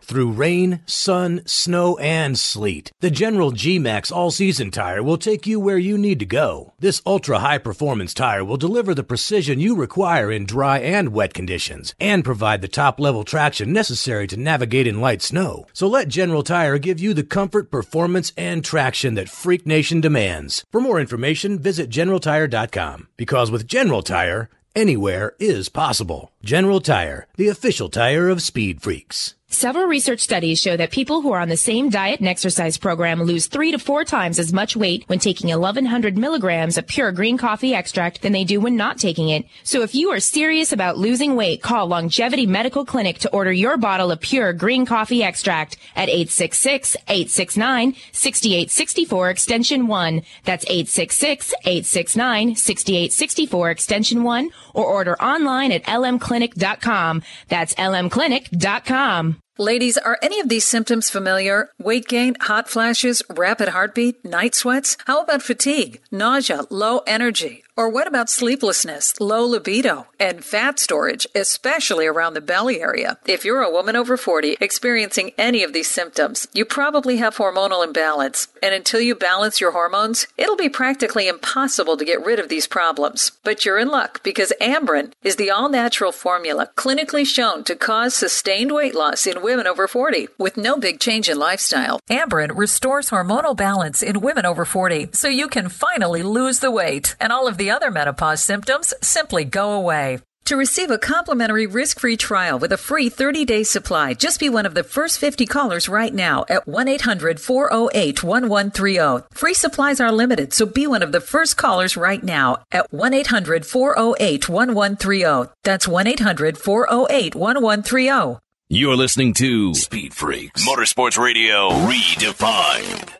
Through rain, sun, snow, and sleet, the General G Max all season tire will take you where you need to go. This ultra high performance tire will deliver the precision you require in dry and wet conditions and provide the top level traction necessary to navigate in light snow. So let General Tire give you the comfort, performance, and traction that Freak Nation demands. For more information, visit generaltire.com because with General Tire, anywhere is possible. General Tire, the official tire of Speed Freaks. Several research studies show that people who are on the same diet and exercise program lose three to four times as much weight when taking 1100 milligrams of pure green coffee extract than they do when not taking it. So if you are serious about losing weight, call Longevity Medical Clinic to order your bottle of pure green coffee extract at 866-869-6864 extension 1. That's 866-869-6864 extension 1 or order online at lmclinic.com. That's lmclinic.com. Ladies, are any of these symptoms familiar? Weight gain, hot flashes, rapid heartbeat, night sweats? How about fatigue, nausea, low energy? Or what about sleeplessness, low libido, and fat storage, especially around the belly area? If you're a woman over 40 experiencing any of these symptoms, you probably have hormonal imbalance. And until you balance your hormones, it'll be practically impossible to get rid of these problems. But you're in luck because Amberen is the all natural formula clinically shown to cause sustained weight loss in women over 40 with no big change in lifestyle. Amberen restores hormonal balance in women over 40 so you can finally lose the weight and all of the other menopause symptoms simply go away. To receive a complimentary risk-free trial with a free 30-day supply, just be one of the first 50 callers right now at 1-800-408-1130. Free supplies are limited, so be one of the first callers right now at 1-800-408-1130. That's 1-800-408-1130. You're listening to Speed Freaks Motorsports Radio Redefined.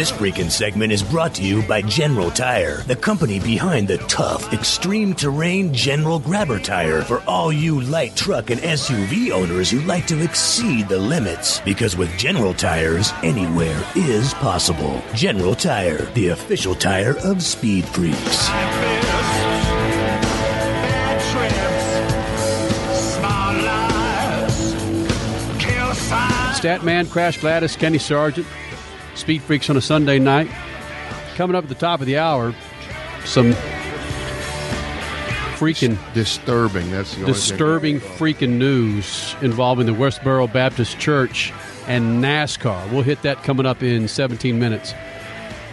This freaking segment is brought to you by General Tire, the company behind the tough, extreme terrain General Grabber Tire for all you light truck and SUV owners who like to exceed the limits. Because with General Tires, anywhere is possible. General Tire, the official tire of Speed Freaks. Statman, Crash Gladys, Kenny Sargent, Speed Freaks on a Sunday night. Coming up at the top of the hour, some freaking disturbing. That's the only disturbing freaking news involving the Westboro Baptist Church and NASCAR. We'll hit that coming up in 17 minutes.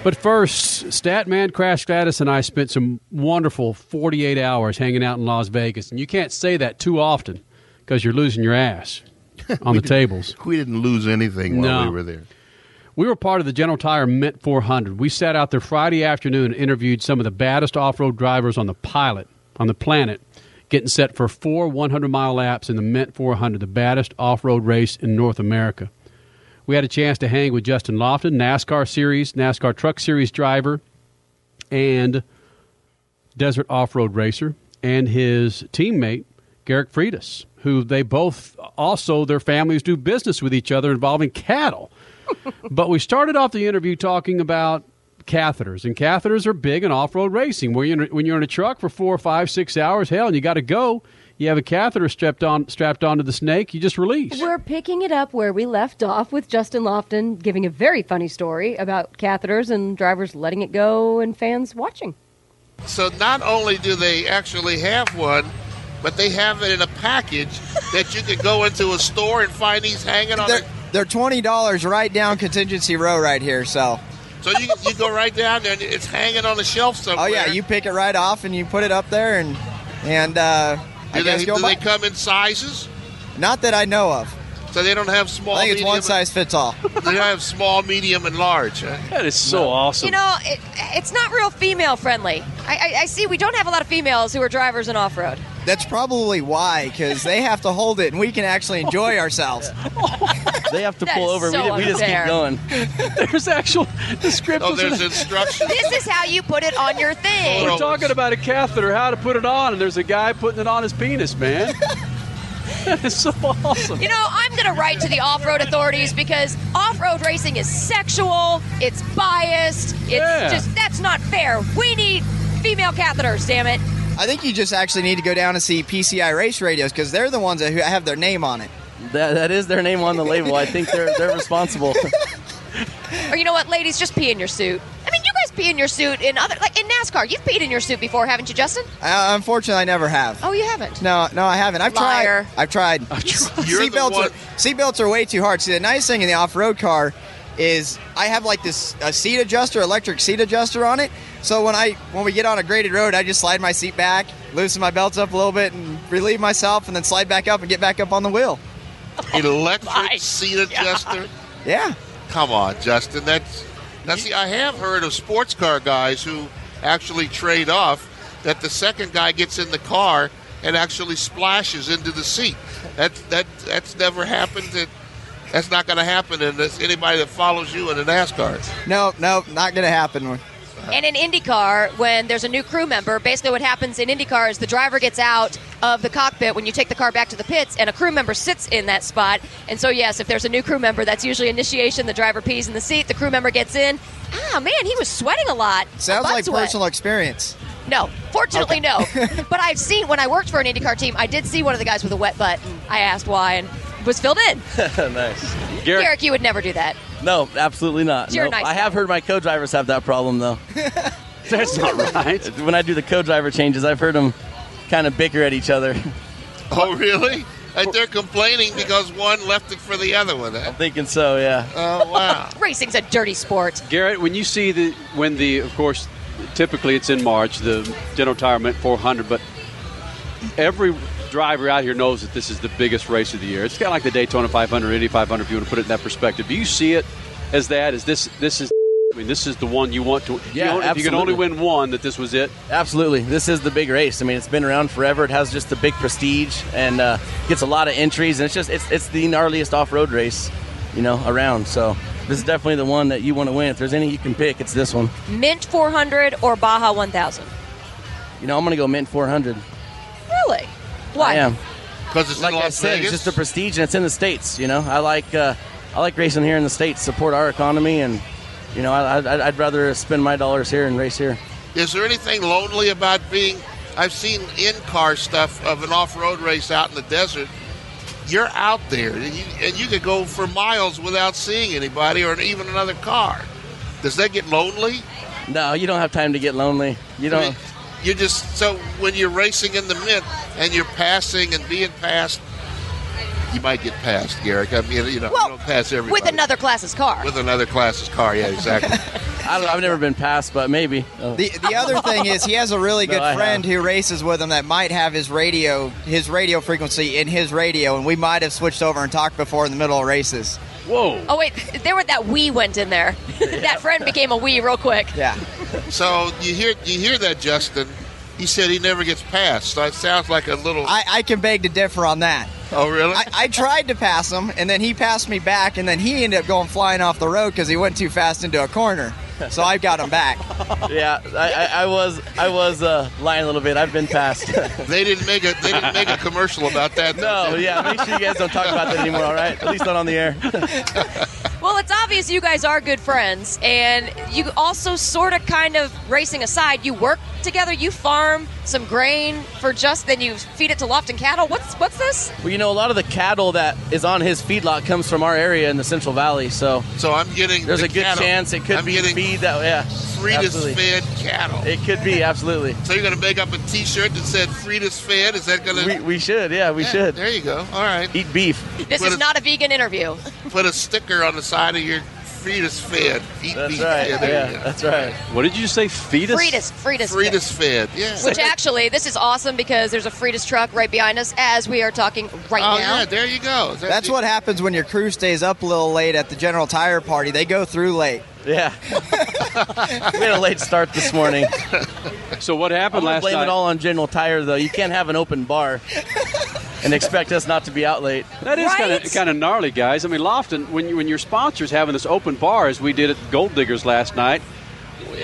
But first, Statman Crash Gladys and I spent some wonderful 48 hours hanging out in Las Vegas. And you can't say that too often because you're losing your ass [laughs] on the tables. We didn't lose anything while No. we were there. We were part of the General Tire Mint 400. We sat out there Friday afternoon and interviewed some of the baddest off road drivers on the pilot, on the planet, getting set for four 100 mile laps in the Mint 400, the baddest off road race in North America. We had a chance to hang with Justin Lofton, NASCAR Series, NASCAR Truck Series driver, and desert off road racer, and his teammate, Garrick Freitas, who they both also, their families do business with each other involving cattle. But we started off the interview talking about catheters, and catheters are big in off road racing. When you're, in, when you're in a truck for four, five, six hours, hell, and you got to go, you have a catheter strapped on strapped onto the snake, you just release. We're picking it up where we left off with Justin Lofton giving a very funny story about catheters and drivers letting it go and fans watching. So not only do they actually have one, but they have it in a package that you could go into a store and find these hanging on. They're, The, they're twenty dollars right down contingency row right here. So. so you, you go right down there and it's hanging on the shelf somewhere. Oh yeah, you pick it right off and you put it up there and and uh, I do guess they, go do buy. they come in sizes? Not that I know of. So they don't have small. I think it's medium, one size fits all. [laughs] They don't have small, medium, and large. That is so awesome. You know, it, it's not real female friendly. I, I, I see we don't have a lot of females who are drivers in off road. That's probably why, because they have to hold it and we can actually enjoy [laughs] ourselves. [laughs] They have to That pull over. so we, we just keep going. There's actual descriptions. Oh, there's instructions. This is how you put it on your thing. We're talking about a catheter, how to put it on, and there's a guy putting it on his penis, man. [laughs] that is so awesome. You know, I'm going to write to the off road authorities because off road racing is sexual, it's biased, it's Yeah. just, that's not fair. We need female catheters, damn it. I think you just actually need to go down and see PCI Race Radios because they're the ones that who have their name on it. That, that is their name on the label. I think they're they're responsible. [laughs] Or you know what, ladies, just pee in your suit. I mean, you guys pee in your suit in other, like in NASCAR. You've peed in your suit before, haven't you, Justin? Uh, unfortunately, I never have. Oh, you haven't? No, no, I haven't. I've Liar. tried. I've tried. [laughs] You're the Seatbelts are seatbelts are way too hard. See, the nice thing in the off-road car is I have like this a seat adjuster, electric seat adjuster on it. So when I when we get on a graded road, I just slide my seat back, loosen my belts up a little bit, and relieve myself, and then slide back up and get back up on the wheel. Electric [laughs] seat adjuster. Yeah. Come on, Justin. That's now. See, I have heard of sports car guys who actually trade off. That the second guy gets in the car and actually splashes into the seat. That that that's never happened. That that's not going to happen this, anybody that follows you in a NASCAR. No, no, not gonna happen. And in IndyCar, when there's a new crew member, basically what happens in IndyCar is the driver gets out of the cockpit when you take the car back to the pits, and a crew member sits in that spot. And so, yes, if there's a new crew member, that's usually initiation. The driver pees in the seat, the crew member gets in. Ah, man, he was sweating a lot. Sounds Butt like sweat. personal experience. No, fortunately, no. [laughs] but I've seen when I worked for an IndyCar team, I did see one of the guys with a wet butt. And I asked why, and was filled in. [laughs] nice. Garrick, you would never do that. No, absolutely not. You're Nope. nice I have heard my co-drivers have that problem though. [laughs] That's not right. [laughs] When I do the co-driver changes, I've heard them kind of bicker at each other. Oh, really? And they're complaining because one left it for the other one. Huh? I'm thinking so, yeah. Oh wow. Racing's a dirty sport. Garrett, when you see the when the of course typically it's in March the General Tire Mint 400, but every driver out here knows that this is the biggest race of the year. It's kind of like the Daytona 500, Indy 500. If you want to put it in that perspective, do you see it as that? Is this this is? I mean, this is the one you want to. if you Yeah, only- If you can only win one, that this was it. Absolutely, this is the big race. I mean, it's been around forever. It has just the big prestige and uh, gets a lot of entries, and it's just it's it's the gnarliest off-road race, you know, around. So this is definitely the one that you want to win. If there's any you can pick, it's this one. Mint 400 or Baja 1000? You know, I'm gonna go Mint 400. Really? Why? I am. Because it's like in I said, Vegas. it's just the prestige, and it's in the states. You know, I like uh, I like racing here in the states, support our economy, and you know, I, I'd, I'd rather spend my dollars here and race here. Is there anything lonely about being? I've seen in-car stuff of an off-road race out in the desert. You're out there, and you, and you could go for miles without seeing anybody or even another car. Does that get lonely? No, you don't have time to get lonely. You don't. mean, you just so when you're racing in the mint and you're passing and being passed, you might get passed, Garrick. I mean, you know, Well, you don't pass everybody With another class's car. with another class's car. Yeah, exactly. [laughs] I don't, I've never been passed, but maybe. Oh. The the other thing is he has a really [laughs] good I friend have. who races with him that might have his radio his radio frequency in his radio, and we might have switched over and talked before in the middle of races. Whoa! Oh wait, there were that we went in there. [laughs] that friend became a we real quick. Yeah. So you hear you hear that, Justin? He said he never gets passed. So it sounds like a little. I, I can beg to differ on that. Oh, really? I, I tried to pass him, and then he passed me back, and then he ended up going flying off the road because he went too fast into a corner. So I've got him back. yeah, I, I, I was I was uh, lying a little bit. I've been passed. they didn't make a they didn't make a commercial about that. No, yeah. Make sure you guys don't talk about that anymore. All right, at least not on the air. [laughs] Well, it's obvious you guys are good friends, and you also sort of kind of racing aside. You work together. You farm some grain for just then you feed it to Lofton cattle. What's what's this? Well, you know, a lot of the cattle that is on his feedlot comes from our area in the Central Valley. So, so I'm getting. There's the a good cattle. chance it could I'm be getting feed that. Yeah, Freitas absolutely. fed cattle. It could be absolutely. So you're gonna make up a T-shirt that said "Freitas fed"? Is that gonna? We, we should. Yeah, we Yeah, should. There you go. All right. Eat beef. This Put is a- not a vegan interview. Put a sticker on the side of your Freitas fed. Eat That's beef. right. Yeah, there Yeah, you go. that's right. What did you say? Fetus? Freitas, Freitas, Freitas fed. Yeah. Which actually, this is awesome because there's a Freitas truck right behind us as we are talking right now. Oh now. yeah, there you go. Is that That's the- what happens when your crew stays up a little late at the General Tire party. They go through late. Yeah. [laughs] we had a late start this morning. So what happened I'm last blame night? it all on General Tire, though. You can't have an open bar and expect us not to be out late. That is kind of kind of gnarly, guys. I mean, Lofton, when you, when your sponsor's having this open bar, as we did at Gold Diggers last night,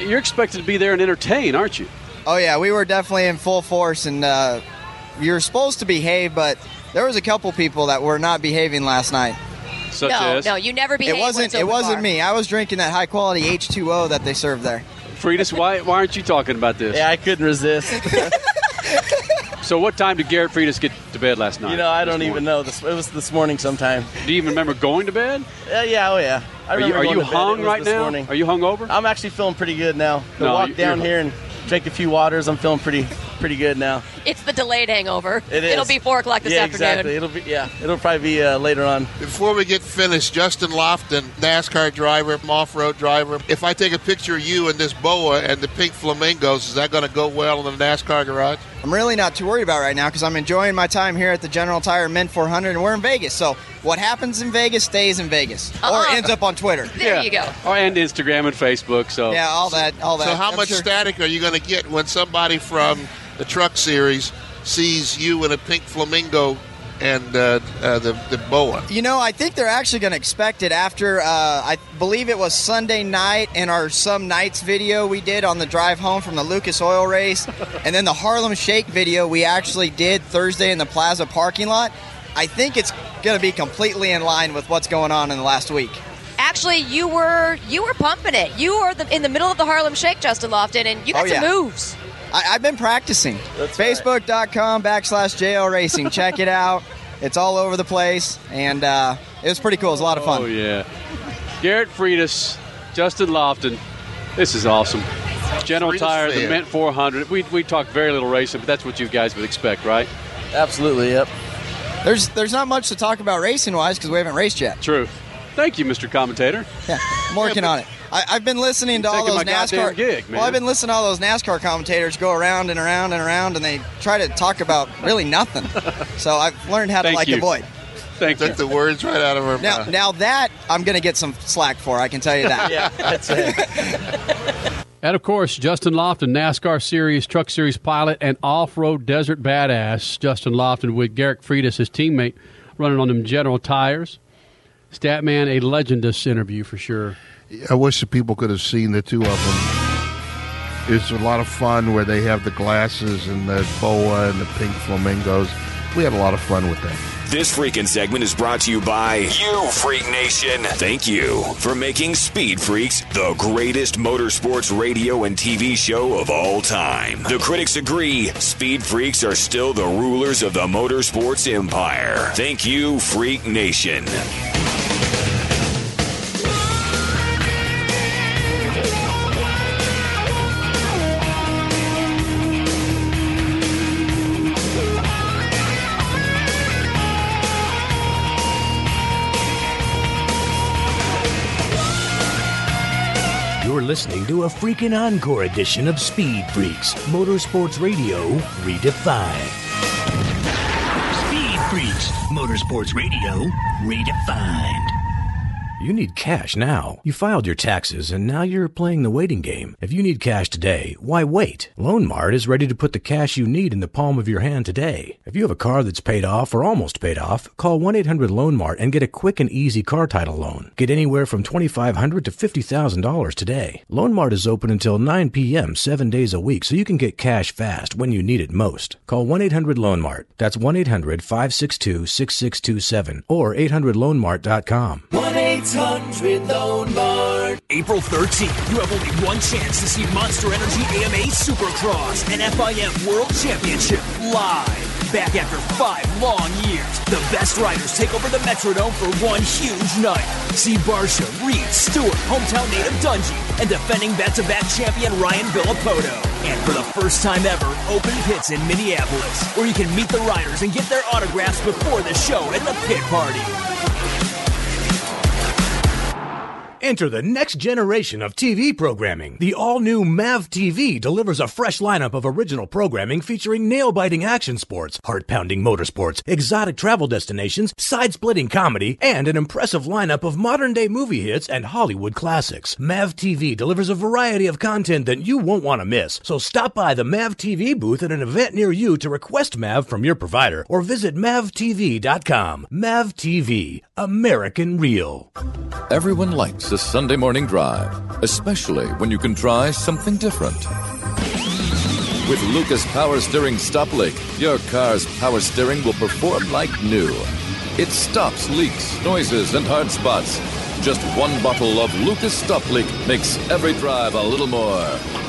you're expected to be there and entertain, aren't you? Oh yeah, we were definitely in full force, and uh, you're supposed to behave, but there was a couple people that were not behaving last night. Such no, as no, you never behave. It wasn't. It wasn't bar. me. I was drinking that high quality H2O that they served there. Freitas. Why why aren't you talking about this? Yeah, I couldn't resist. [laughs] So what time did Garrett Freitas get to bed last night? You know, I don't even know. This, it was this morning sometime. Do you even remember going to bed? Yeah, yeah, oh yeah. I Are you- are you hung right now? Morning. Are you hungover? I'm actually feeling pretty good now. The No, walk down here and drink a few waters. I'm feeling pretty pretty good now. It's the delayed hangover. It is. It'll be four o'clock this yeah, afternoon. exactly. It'll be yeah. It'll probably be uh, later on. Before we get finished, Justin Lofton, NASCAR driver, off-road driver. If I take a picture of you and this boa and the pink flamingos, is that going to go well in the NASCAR garage? I'm really not too worried about it right now because I'm enjoying my time here at the General Tire Mint 400, and we're in Vegas. So what happens in Vegas stays in Vegas, or ends up on Twitter. There you go. Oh, and Instagram and Facebook. So Yeah, all that, all that. So how I'm much sure- static are you going to get when somebody from the Truck Series sees you in a pink flamingo and uh, uh, the the boa? You know, I think they're actually going to expect it after, uh, I believe it was Sunday night in our Some Nights video we did on the drive home from the Lucas Oil race. [laughs] and then the Harlem Shake video we actually did Thursday in the Plaza parking lot. I think it's going to be completely in line with what's going on in the last week. Actually, you were you were pumping it. You were the, in the middle of the Harlem Shake, Justin Lofton, and you got Oh, some yeah. moves. I, I've been practicing. Facebook.com backslash JL Racing. Check it out. It's all over the place. And uh, it was pretty cool. It was a lot of fun. Oh yeah, Garrett Freitas, Justin Lofton. This is awesome. General Freitas Tire, the. Mint 400. We we talk very little racing, but that's what you guys would expect, right? Absolutely. Yep. There's there's not much to talk about racing wise because we haven't raced yet. True. Thank you, Mr. Commentator. Yeah, I'm working on it. I, I've been listening to all those NASCAR. gig. Well, I've been listening to all those NASCAR commentators go around and around and around, and they try to talk about really nothing. [laughs] so I've learned how to Thank like you. avoid. Thank you. Took the words right out of her Now, mouth. now that I'm going to get some slack for, I can tell you that. [laughs] yeah, that's it. [laughs] And of course, Justin Lofton, NASCAR Series, Truck Series pilot, and off-road desert badass. Justin Lofton with Garrett Freitas, his teammate, running on them General tires. Statman, a legendous interview for sure. I wish the people could have seen the two of them. It's a lot of fun where they have the glasses and the boa and the pink flamingos. We had a lot of fun with that. This freaking segment is brought to you by you, Freak Nation. Thank you for making Speed Freaks the greatest motorsports radio and TV show of all time. The critics agree Speed Freaks are still the rulers of the motorsports empire. Thank you, Freak Nation. Listening to a freaking encore edition of Speed Freaks, Motorsports Radio redefined. Speed Freaks, Motorsports Radio, redefined. You need cash now. You filed your taxes and now you're playing the waiting game. If you need cash today, why wait? Loan Mart is ready to put the cash you need in the palm of your hand today. If you have a car that's paid off or almost paid off, call 1-800 Mart and get a quick and easy car title loan. Get anywhere from $2,500 to $50,000 today. Loan Mart is open until 9 p.m. 7 days a week so you can get cash fast when you need it most. Call 1-800 Loan Mart. That's 1-800-562-6627 or 800loanmart.com. 1 800 Loan Mart. April 13th, you have only one chance to see Monster Energy AMA Supercross and FIM World Championship live. Back after five long years, the best riders take over the Metrodome for one huge night. See Barcia, Reed, Stewart, hometown native Dungey, and defending back-to-back champion Ryan Villopoto. And for the first time ever, open pits in Minneapolis, where you can meet the riders and get their autographs before the show and the pit party. Enter the next generation of TV programming. The all new MAV TV delivers a fresh lineup of original programming featuring nail biting action sports, heart pounding motorsports, exotic travel destinations, side splitting comedy, and an impressive lineup of modern day movie hits and Hollywood classics. MAV TV delivers a variety of content that you won't want to miss. So stop by the MAV TV booth at an event near you to request MAV from your provider or visit MAVTV.com. MAV TV, American Real. Everyone likes a Sunday morning drive, especially when you can try something different. With Lucas Power Steering Stop Leak, your car's power steering will perform like new. It stops leaks, noises, and hard spots. Just one bottle of Lucas Stop Leak makes every drive a little more,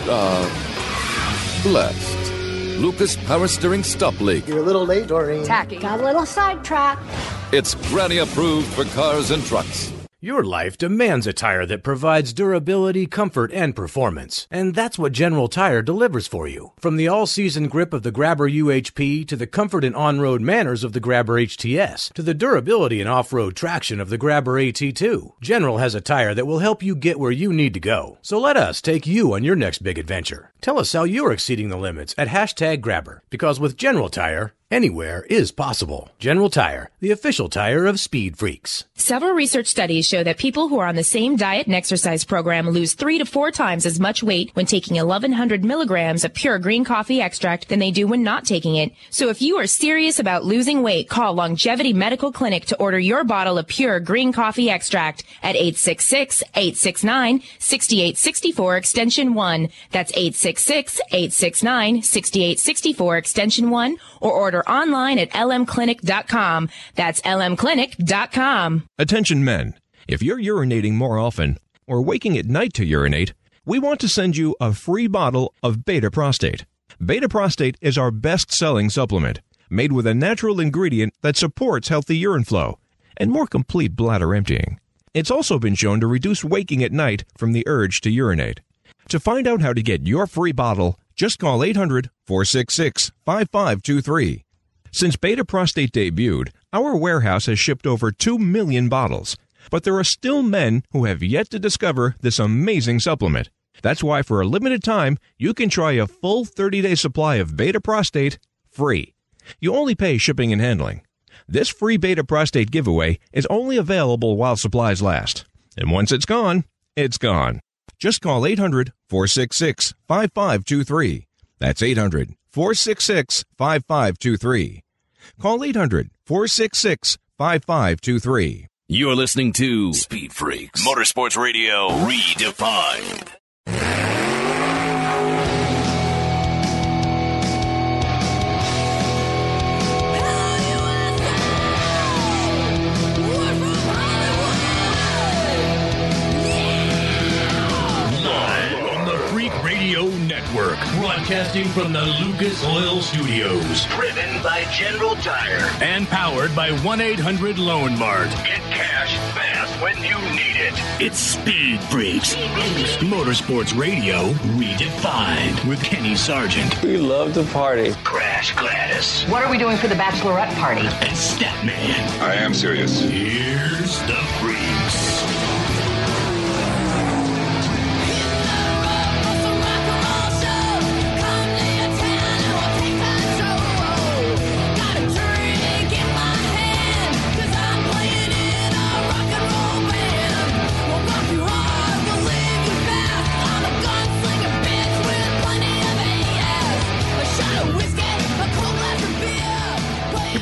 uh, blessed. Lucas Power Steering Stop Leak. You're a little late, Doreen. Tacky. Got a little sidetracked. It's granny approved for cars and trucks. Your life demands a tire that provides durability, comfort, and performance. And that's what General Tire delivers for you. From the all-season grip of the Grabber UHP to the comfort and on-road manners of the Grabber HTS to the durability and off-road traction of the Grabber AT2, General has a tire that will help you get where you need to go. So let us take you on your next big adventure. Tell us how you're exceeding the limits at hashtag Grabber. Because with General Tire, anywhere is possible. General Tire, the official tire of Speed Freaks. Several research studies show that people who are on the same diet and exercise program lose three to four times as much weight when taking 1100 milligrams of pure green coffee extract than they do when not taking it. So if you are serious about losing weight, call Longevity Medical Clinic to order your bottle of pure green coffee extract at 866-869-6864 extension 1. That's 866-869-6864 extension 1 or order online at lmclinic.com. That's lmclinic.com. Attention men, if you're urinating more often or waking at night to urinate, we want to send you a free bottle of Beta Prostate. Beta Prostate is our best selling supplement, made with a natural ingredient that supports healthy urine flow and more complete bladder emptying. It's also been shown to reduce waking at night from the urge to urinate. To find out how to get your free bottle, just call 800 466 5523. Since Beta Prostate debuted, our warehouse has shipped over 2 million bottles, but there are still men who have yet to discover this amazing supplement. That's why, for a limited time, you can try a full 30 day supply of Beta Prostate free. You only pay shipping and handling. This free Beta Prostate giveaway is only available while supplies last. And once it's gone, it's gone. Just call 800 466 5523. That's 800 466 5523. Call 800 466 5523. You're listening to Speed Freaks Motorsports Radio Redefined. Network, broadcasting from the Lucas Oil Studios. Driven by General Tire. And powered by 1 800 Loan Mart. Get cash fast when you need it. It's Speed Freaks. Motorsports Radio redefined with Kenny Sargent. We love to party. Crash Gladys. What are we doing for the bachelorette party? And Statman. I am serious. Here's the Freaks.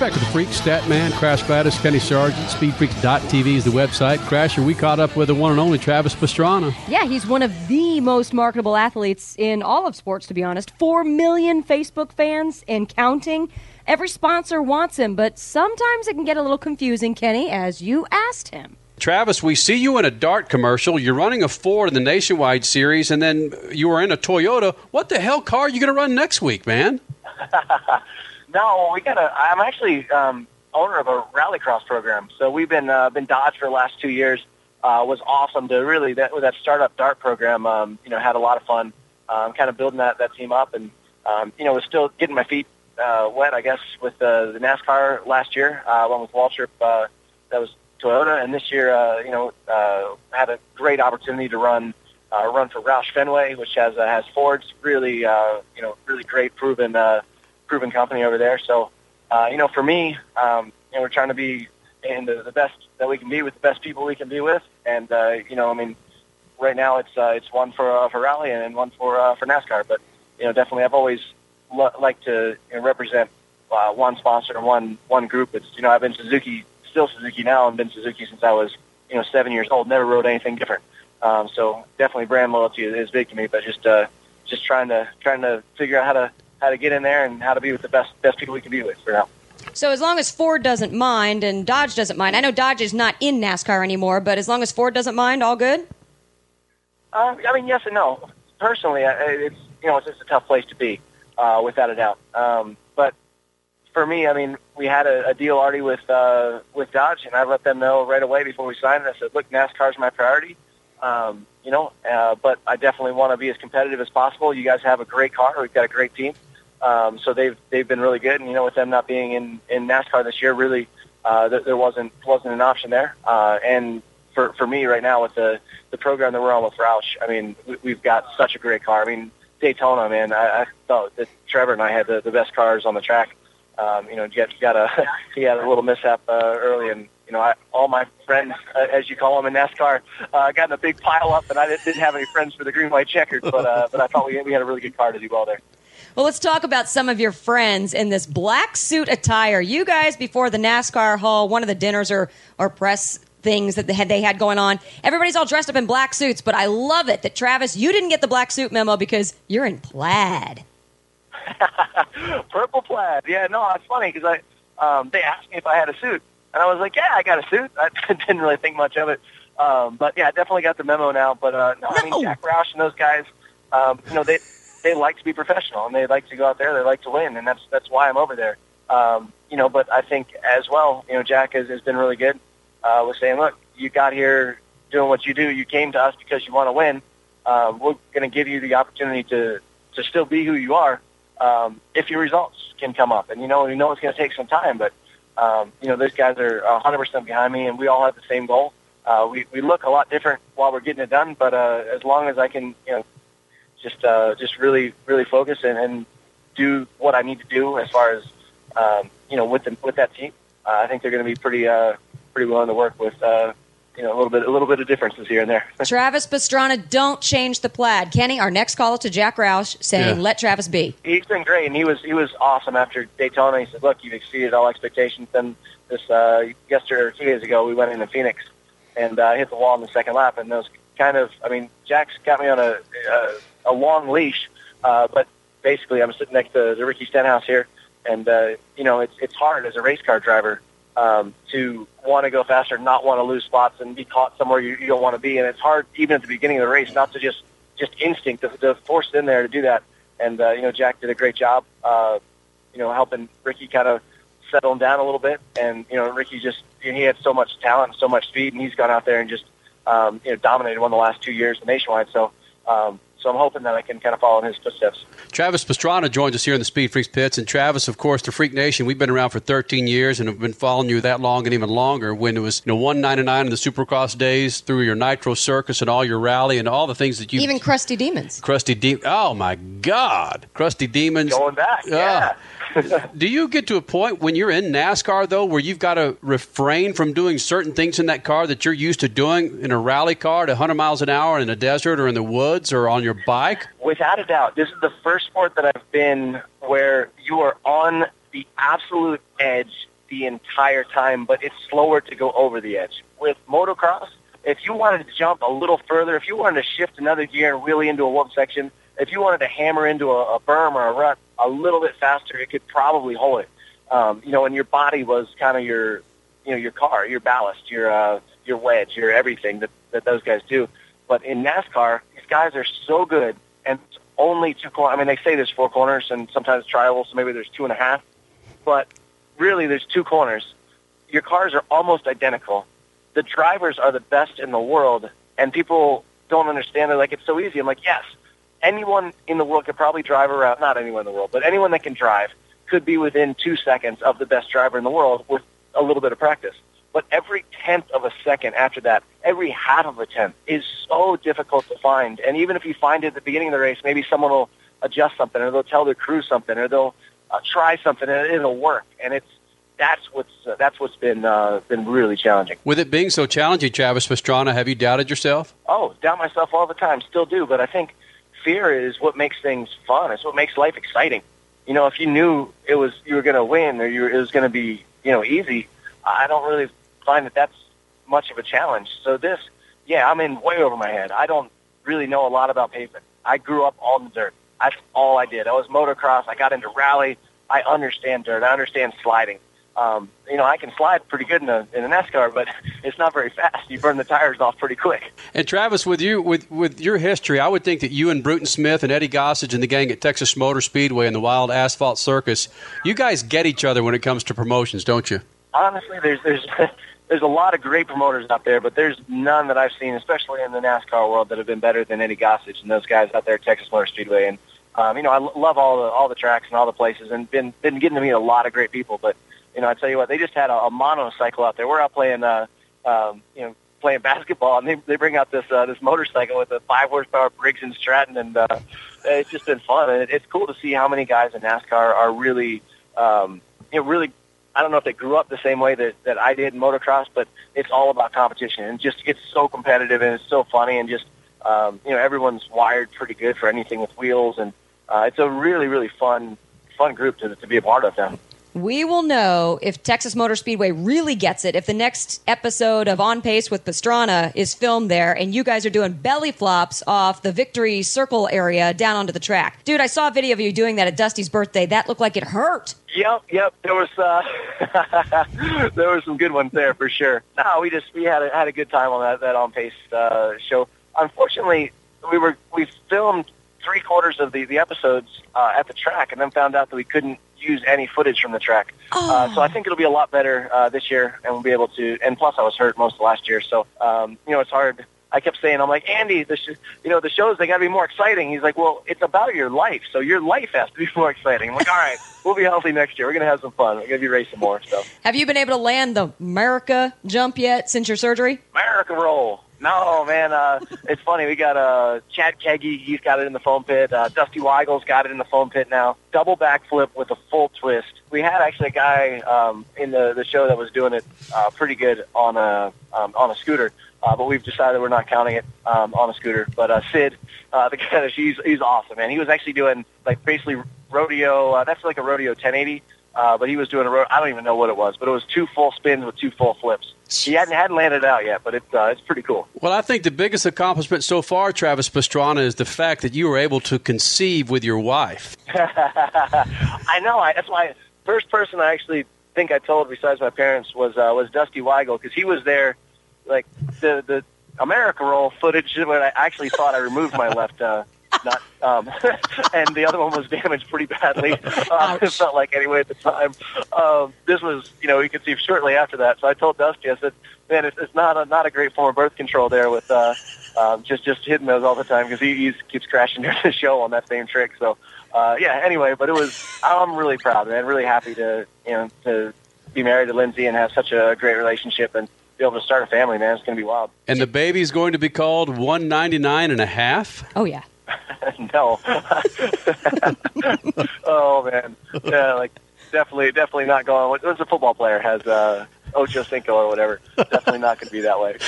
Back to the Freak, Statman, Crash Gladys, Kenny Sargent, SpeedFreaks.tv is the website. Crasher, we caught up with the one and only Travis Pastrana. Yeah, he's one of the most marketable athletes in all of sports, to be honest. Four million Facebook fans and counting. Every sponsor wants him, but sometimes it can get a little confusing, Kenny, as you asked him. Travis, we see you in a Dart commercial. You're running a Ford in the Nationwide Series, and then you were in a Toyota. What the hell car are you going to run next week, man? [laughs] no, we got a. I'm actually um, owner of a rallycross program, so we've been uh, been Dodge for the last two years. Uh, was awesome to really that that startup Dart program. Um, you know, had a lot of fun, um, kind of building that that team up, and um, you know, was still getting my feet uh, wet, I guess, with the, the NASCAR last year. Uh, along with Waltrip, uh, that was Toyota, and this year, uh, you know, uh, had a great opportunity to run uh, run for Roush Fenway, which has uh, has Ford's really, uh, you know, really great proven uh, proven company over there. So, uh, you know, for me, um, you know, we're trying to be in the, the best that we can be with the best people we can be with, and uh, you know, I mean, right now it's uh, it's one for uh, for rally and one for uh, for NASCAR, but you know, definitely I've always lo- liked to you know, represent uh, one sponsor and one one group. It's you know, I've been Suzuki, still Suzuki now, and been Suzuki since I was you know seven years old. Never rode anything different. Um, so definitely brand loyalty is, big to me, but just uh, just trying to trying to figure out how to how to get in there and how to be with the best best people we can be with for now. So as long as Ford doesn't mind and Dodge doesn't mind, I know Dodge is not in NASCAR anymore, but as long as Ford doesn't mind, all good. Uh, I mean, yes and no. Personally, it's you know it's just a tough place to be, uh, without a doubt. Um, but for me, I mean, we had a, a deal already with uh, with Dodge, and I let them know right away before we signed. I said, "Look, NASCAR's my priority. Um, you know, uh, but I definitely want to be as competitive as possible. You guys have a great car. We've got a great team. Um, so they've they've been really good. And you know, with them not being in in NASCAR this year, really uh, there, there wasn't wasn't an option there. Uh, and for for me right now with the the program that we're on with Roush, I mean, we, we've got such a great car. I mean, Daytona, man, I, I thought that Trevor and I had the, the best cars on the track. Um, you know, he got, a [laughs] he had a little mishap uh, early, and you know, I, all my friends, uh, as you call them in NASCAR, uh, got in a big pile up, and I didn't, have any friends for the green white checkered, but uh, but I thought we we had a really good car to do well there. Well, let's talk about some of your friends in this black suit attire. You guys, before the NASCAR Hall, one of the dinners or, or press things that they had, they had going on, everybody's all dressed up in black suits, but I love it that, Travis, you didn't get the black suit memo because you're in plaid. [laughs] Purple plaid. Yeah, no, it's funny because I um, they asked me if I had a suit, and I was like, yeah, I got a suit. [laughs] I didn't really think much of it, um, but yeah, I definitely got the memo now. But uh, no, I mean Jack Roush and those guys, um, you know, they they like to be professional and they like to go out there. They like to win, and that's that's why I'm over there. Um, you know, but I think as well, you know, Jack has, has been really good uh, with saying, look, you got here doing what you do. You came to us because you want to win. Um, we're going to give you the opportunity to to still be who you are um, if your results can come up. And you know, we know it's going to take some time, but um, you know, those guys are 100% behind me, and we all have the same goal. Uh, we we look a lot different while we're getting it done, but uh, as long as I can, you know, just uh, just really really focus and, and do what I need to do as far as um, you know with the, with that team, uh, I think they're going to be pretty uh, pretty willing to work with. Uh, you know, a little bit, a little bit of differences here and there. [laughs] Travis Pastrana, don't change the plaid. Kenny, our next call to Jack Roush saying, Yeah. let Travis be. He's been great, and he was he was awesome after Daytona. He said, "Look, you've exceeded all expectations." Then this uh, yesterday or two days ago, we went into Phoenix and uh, hit the wall in the second lap, and those kind of, I mean, Jack's got me on a a, a long leash, uh, but basically, I'm sitting next to, to Ricky Stenhouse here, and uh, you know, it's it's hard as a race car driver um, to want to go faster, not want to lose spots, and be caught somewhere you, you don't want to be. And it's hard even at the beginning of the race not to just just instinct to, to force it in there to do that. And uh, you know, Jack did a great job, uh, you know, helping Ricky kind of settle him down a little bit. And you know, Ricky just he had so much talent so much speed, and he's gone out there and just um, you know dominated one of the last two years nationwide. So. Um, so I'm hoping that I can kind of follow in his footsteps. Travis Pastrana joins us here in the Speed Freaks pits, and Travis, of course, the Freak Nation. We've been around for 13 years and have been following you that long and even longer. When it was you know 199 in the Supercross days, through your Nitro Circus and all your rally and all the things that you Even Crusty Demons. Crusty De- Oh my God, Crusty Demons going back. Yeah. [laughs] Do you get to a point when you're in NASCAR though, where you've got to refrain from doing certain things in that car that you're used to doing in a rally car at 100 miles an hour in the desert or in the woods or on your bike? Without a doubt, this is the first sport that I've been where you are on the absolute edge the entire time, but it's slower to go over the edge. With motocross, if you wanted to jump a little further, if you wanted to shift another gear and wheelie into a whoop section, if you wanted to hammer into a, a berm or a rut a little bit faster, it could probably hold it. Um, you know, and your body was kind of your, you know, your car, your ballast, your uh, your wedge, your everything that that those guys do. But in NASCAR, these guys are so good, and only two corners. I mean, they say there's four corners, and sometimes triangles, so maybe there's two and a half. But really, there's two corners. Your cars are almost identical. The drivers are the best in the world, and people don't understand. They're like, it's so easy. I'm like, yes, anyone in the world could probably drive around. Not anyone in the world, but anyone that can drive could be within two seconds of the best driver in the world with a little bit of practice. But every tenth of a second after that, every half of a tenth is so difficult to find. And even if you find it at the beginning of the race, maybe someone will adjust something, or they'll tell their crew something, or they'll uh, try something, and it'll work. And it's that's what's uh, that's what's been uh, been really challenging. With it being so challenging, Travis Pastrana, have you doubted yourself? Oh, doubt myself all the time, still do. But I think fear is what makes things fun. It's what makes life exciting. You know, if you knew it was you were going to win or you were, it was going to be you know easy, I don't really find that that's much of a challenge. So this, yeah, I'm in way over my head. I don't really know a lot about pavement. I grew up on the dirt. That's all I did. I was motocross. I got into rally. I understand dirt. I understand sliding. Um, you know, I can slide pretty good in a in a NASCAR, but [laughs] it's not very fast. You burn the tires off pretty quick. And Travis, with you with with your history, I would think that you and Bruton Smith and Eddie Gossage and the gang at Texas Motor Speedway and the Wild Asphalt Circus, you guys get each other when it comes to promotions, don't you? Honestly, there's there's [laughs] there's a lot of great promoters out there, but there's none that I've seen, especially in the NASCAR world, that have been better than Eddie Gossage and those guys out there at Texas Motor Speedway. And um, you know, I l- love all the all the tracks and all the places, and been been getting to meet a lot of great people. But you know, I tell you what, they just had a, a monocycle out there. We're out playing, uh, um, you know, playing basketball, and they they bring out this uh, this motorcycle with a five horsepower Briggs and Stratton, and uh, it's just been fun. And it, it's cool to see how many guys in NASCAR are really, um, you know, really. I don't know if they grew up the same way that that I did in motocross, but it's all about competition, and just it's so competitive and it's so funny, and just um, you know, everyone's wired pretty good for anything with wheels, and uh, it's a really really fun fun group to to be a part of now. We will know if Texas Motor Speedway really gets it if the next episode of On Pace with Pastrana is filmed there and you guys are doing belly flops off the Victory Circle area down onto the track. Dude, I saw a video of you doing that at Dusty's birthday. That looked like it hurt. Yep, yep. There was uh, [laughs] there were some good ones there for sure. No, we just we had a, had a good time on that that on pace uh, show. Unfortunately, we were we filmed three quarters of the the episodes uh, at the track, and then found out that we couldn't use any footage from the track. Uh, so I think it'll be a lot better uh, this year, and we'll be able to. And plus, I was hurt most of last year, so um, you know it's hard. I kept saying, I'm like Andy, the sh- you know the shows they got to be more exciting. He's like, well, it's about your life, so your life has to be [laughs] more exciting. I'm like, all right, we'll be healthy next year. We're gonna have some fun. We're gonna be racing more. So Have you been able to land the America jump yet since your surgery? America roll. No, man, uh, it's funny. We got uh, Chad Kagy. He's got it in the foam pit. Uh, Dusty Wygle's got it in the foam pit now. Double backflip with a full twist. We had actually a guy um, in the the show that was doing it uh, pretty good on a um, on a scooter, uh, but we've decided we're not counting it um, on a scooter. But uh, Sid, uh, the guy, he's he's awesome, man. He was actually doing like basically rodeo. Uh, that's like a rodeo 1080. Uh, but he was doing a ro- I don't even know what it was, but it was two full spins with two full flips. He hadn't hadn't landed out yet, but it's uh, it's pretty cool. Well, I think the biggest accomplishment so far, Travis Pastrana, is the fact that you were able to conceive with your wife. [laughs] I know. I, that's why first person I actually think I told besides my parents was uh, was Dusty Wygle because he was there. Like the the America roll footage when I actually thought I removed my [laughs] left. Uh, not, um, [laughs] and the other one was damaged pretty badly. Uh, [laughs] it felt like anyway at the time. Um, this was, you know, you could see shortly after that. So I told Dusty, I said, "Man, it's, it's not a not a great form of birth control there with uh, um, just just hitting those all the time because he he's, keeps crashing [laughs] during the show on that same trick." So uh, yeah. Anyway, but it was I'm really proud, man. Really happy to you know to be married to Lindsay and have such a great relationship and be able to start a family, man. It's going to be wild. And the baby's going to be called 199 and a half. Oh, yeah. [laughs] no. [laughs] oh man, yeah, like definitely, definitely not going. Once a football player has uh, Ocho Cinco or whatever. Definitely not going to be that way.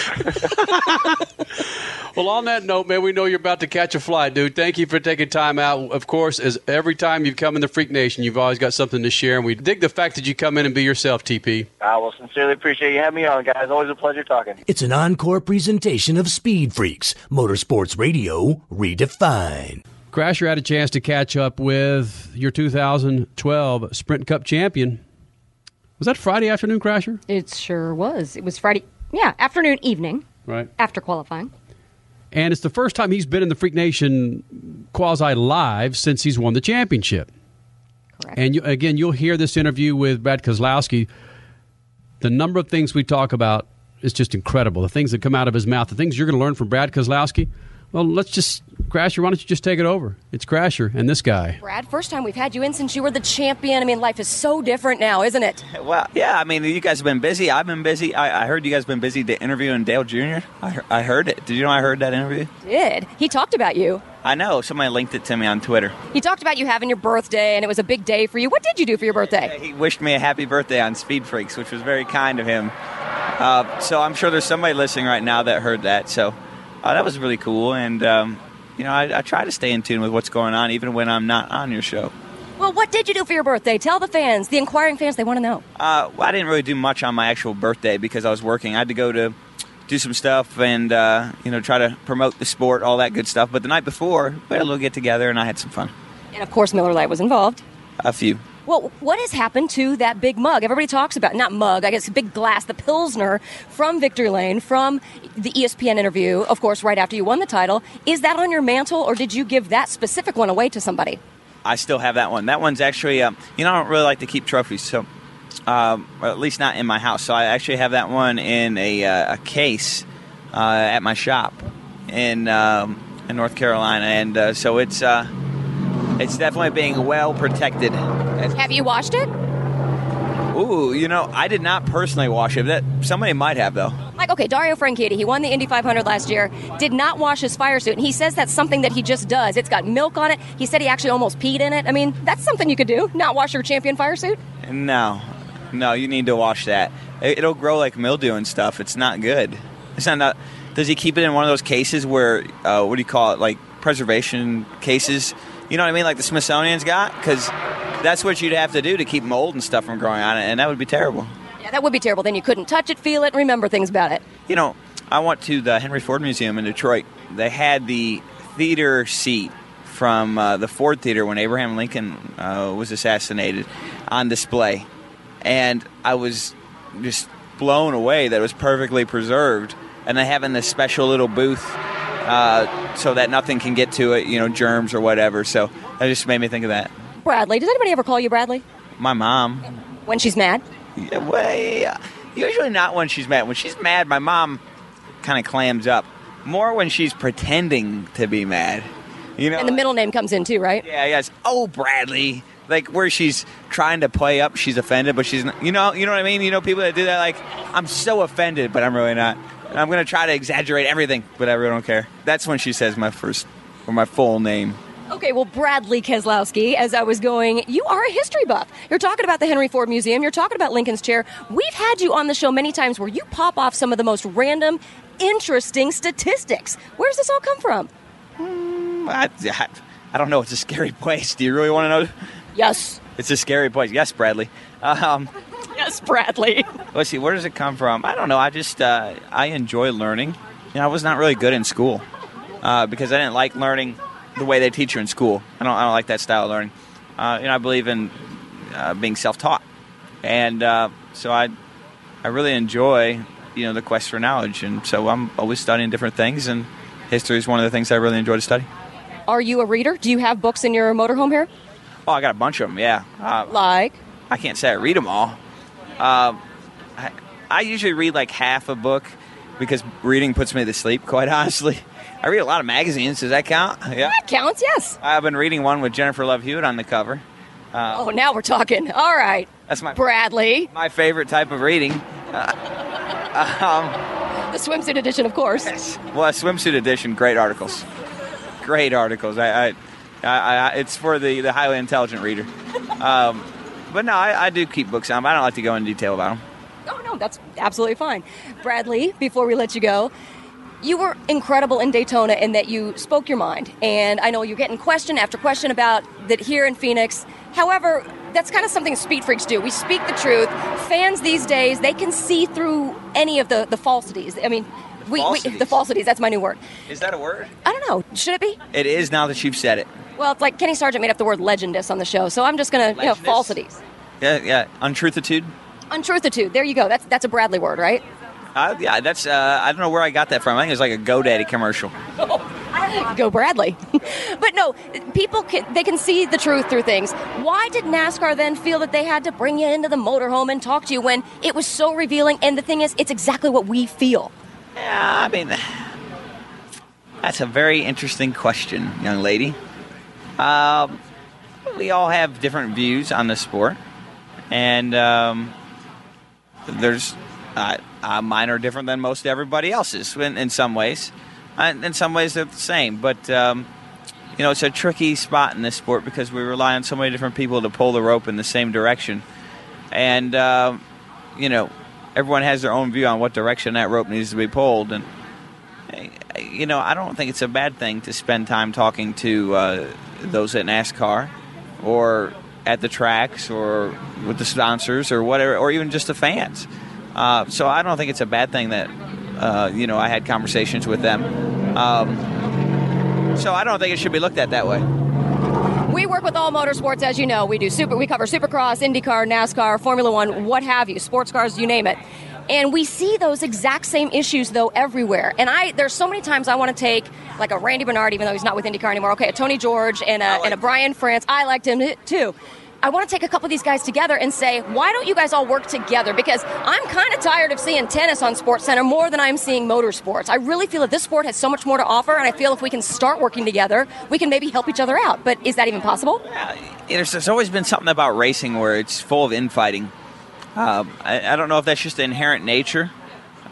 [laughs] Well, on that note, man, we know you're about to catch a flight, dude. Thank you for taking time out. Of course, as every time you've come in the Freak Nation, you've always got something to share, and we dig the fact that you come in and be yourself, TP. I will sincerely appreciate you having me on, guys. Always a pleasure talking. It's an encore presentation of Speed Freaks, Motorsports Radio redefined. Crasher had a chance to catch up with your 2012 Sprint Cup champion. Was that Friday afternoon, Crasher? It sure was. It was Friday, yeah, afternoon, evening, Right. after qualifying. And it's the first time he's been in the Freak Nation quasi live since he's won the championship. Correct. And you, again, you'll hear this interview with Brad Keselowski. The number of things we talk about is just incredible. The things that come out of his mouth, the things you're going to learn from Brad Keselowski. Well, let's just, Crasher, why don't you just take it over? It's Crasher and this guy. Brad, first time we've had you in since you were the champion. I mean, life is so different now, isn't it? Well, yeah, I mean, you guys have been busy. I've been busy. I, I heard you guys have been busy to interviewing Dale Jr. I, heard- I heard it. Did you know I heard that interview? Did. He talked about you. I know. Somebody linked it to me on Twitter. He talked about you having your birthday, and it was a big day for you. What did you do for your birthday? He wished me a happy birthday on Speed Freaks, which was very kind of him. Uh, so I'm sure there's somebody listening right now that heard that. So uh, that was really cool. And, um, you know, I, I try to stay in tune with what's going on, even when I'm not on your show. Well, what did you do for your birthday? Tell the fans, the inquiring fans, they want to know. Uh, well, I didn't really do much on my actual birthday because I was working. I had to go to do some stuff and uh, you know try to promote the sport, all that good stuff. But the night before, we had a little get together and I had some fun. And of course, Miller Lite was involved. A few. Well, what has happened to that big mug? Everybody talks about not mug, I guess big glass, the Pilsner from Victory Lane, from the ESPN interview, of course, right after you won the title. Is that on your mantle, or did you give that specific one away to somebody? I still have that one. That one's actually, um, you know, I don't really like to keep trophies, so um, at least not in my house. So I actually have that one in a, uh, a case uh, at my shop in um, in North Carolina, and uh, so it's uh, it's definitely being well protected. Have you washed it? Ooh, you know, I did not personally wash it. That somebody might have though. Like, okay, Dario Franchitti, he won the Indy 500 last year, did not wash his fire suit, and he says that's something that he just does. It's got milk on it. He said he actually almost peed in it. I mean, that's something you could do, not wash your champion fire suit. No, no, you need to wash that. It- It'll grow like mildew and stuff. It's not good. It's not. not does he keep it in one of those cases where uh, what do you call it? Like preservation cases? You know what I mean? Like the Smithsonian's got? Because that's what you'd have to do to keep mold and stuff from growing on it, and that would be terrible. Yeah, that would be terrible. Then you couldn't touch it, feel it, remember things about it. You know, I went to the Henry Ford Museum in Detroit. They had the theater seat from uh, the Ford Theater when Abraham Lincoln uh, was assassinated on display. And I was just blown away that it was perfectly preserved. And they have in this special little booth uh, so that nothing can get to it, you know, germs or whatever. So that just made me think of that. Bradley, does anybody ever call you Bradley? My mom. When she's mad? Yeah, well, yeah. Usually not when she's mad. When she's mad, my mom kind of clams up. More when she's pretending to be mad. You know, And the middle name comes in too, right? yeah, yes. Oh, Bradley. Like where she's trying to play up, she's offended, but she's not, you know, you know what I mean. You know, people that do that, like I'm so offended, but I'm really not. And I'm gonna try to exaggerate everything, but I really don't care. That's when she says my first or my full name. Okay, well, Bradley Keselowski, as I was going, you are a history buff. You're talking about the Henry Ford Museum, you're talking about Lincoln's chair. We've had you on the show many times where you pop off some of the most random, interesting statistics. Where's this all come from? I, I, I don't know. It's a scary [laughs] place. Do you really want to know? Yes. It's a scary place. Yes, Bradley. Um, yes, Bradley. Let's see. Where does it come from? I don't know. I just uh, I enjoy learning. You know, I was not really good in school uh, because I didn't like learning the way they teach you in school. I don't. I don't like that style of learning. Uh, you know, I believe in uh, being self-taught, and uh, so I I really enjoy you know the quest for knowledge, and so I'm always studying different things, and history is one of the things I really enjoy to study. Are you a reader? Do you have books in your motorhome here? Oh, I got a bunch of them. Yeah. Uh, like? I can't say I read them all. Um, I, I usually read like half a book because reading puts me to sleep. [laughs] Quite honestly, I read a lot of magazines. Does that count? Yeah. That counts, yes. I've been reading one with Jennifer Love Hewitt on the cover. Uh, Oh, now we're talking. All right. That's my Bradley. my favorite type of reading. Uh, [laughs] um, The swimsuit edition, of course. well, a swimsuit edition, great articles. Great articles. I, I, I, I it's for the, the highly intelligent reader. Um, but no, I, I do keep books on. 'em. I don't like to go into detail about them. Oh, no, that's absolutely fine. Bradley, before we let you go, you were incredible in Daytona in that you spoke your mind. And I know you're getting question after question about that here in Phoenix. However, that's kind of something speed freaks do. We speak the truth. Fans these days, they can see through any of the, the falsities. I mean, we, we Falsities? the falsities, that's my new word. Is that a word? I don't know. Should it be? It is now that you've said it. Well, it's like Kenny Sargent made up the word legendous on the show, so I'm just going to, you know, falsities. Yeah, yeah. Untruthitude. Untruthitude. There you go. That's that's a Bradley word, right? Uh, yeah, that's. Uh, I don't know where I got that from. I think it was like a GoDaddy commercial. [laughs] Go Bradley. [laughs] but no, people can they can see the truth through things. Why did NASCAR then feel that they had to bring you into the motorhome and talk to you when it was so revealing? And the thing is, it's exactly what we feel. Yeah, I mean, that's a very interesting question, young lady. Um, we all have different views on the sport, and um, there's uh, uh, mine are different than most everybody else's in, in some ways. Uh, in some ways, they're the same, but um, you know, it's a tricky spot in this sport because we rely on so many different people to pull the rope in the same direction, and um, you know, everyone has their own view on what direction that rope needs to be pulled, and you know, I don't think it's a bad thing to spend time talking to uh, those at NASCAR or at the tracks or with the sponsors or whatever, or even just the fans. Uh, so I don't think it's a bad thing that, uh, you know, I had conversations with them. Um, so I don't think it should be looked at that way. We work with all motorsports, as you know. We do super. We cover Supercross, IndyCar, NASCAR, Formula One, what have you, sports cars, you name it. And we see those exact same issues though everywhere. And I there's so many times I want to take like a Randy Bernard, even though he's not with IndyCar anymore. Okay, a Tony George and a, and a Brian France. I liked him too. I want to take a couple of these guys together and say, why don't you guys all work together? Because I'm kind of tired of seeing tennis on Sports Center more than I'm seeing motorsports. I really feel that this sport has so much more to offer, and I feel if we can start working together, we can maybe help each other out. But is that even possible? there's, there's always been something about racing where it's full of infighting. Uh, I, I don't know if that's just the inherent nature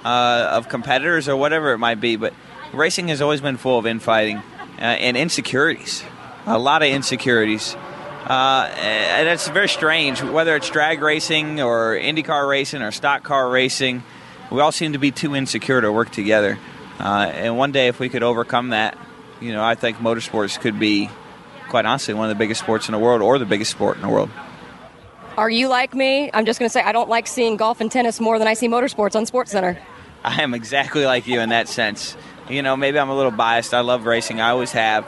uh, of competitors or whatever it might be, but racing has always been full of infighting uh, and insecurities. A lot of insecurities. Uh, and it's very strange, whether it's drag racing or IndyCar racing or stock car racing, we all seem to be too insecure to work together. Uh, and one day, if we could overcome that, you know, I think motorsports could be, quite honestly, one of the biggest sports in the world or the biggest sport in the world. Are you like me? I'm just going to say I don't like seeing golf and tennis more than I see motorsports on Sports Center. I am exactly like you in that sense. You know, maybe I'm a little biased. I love racing. I always have.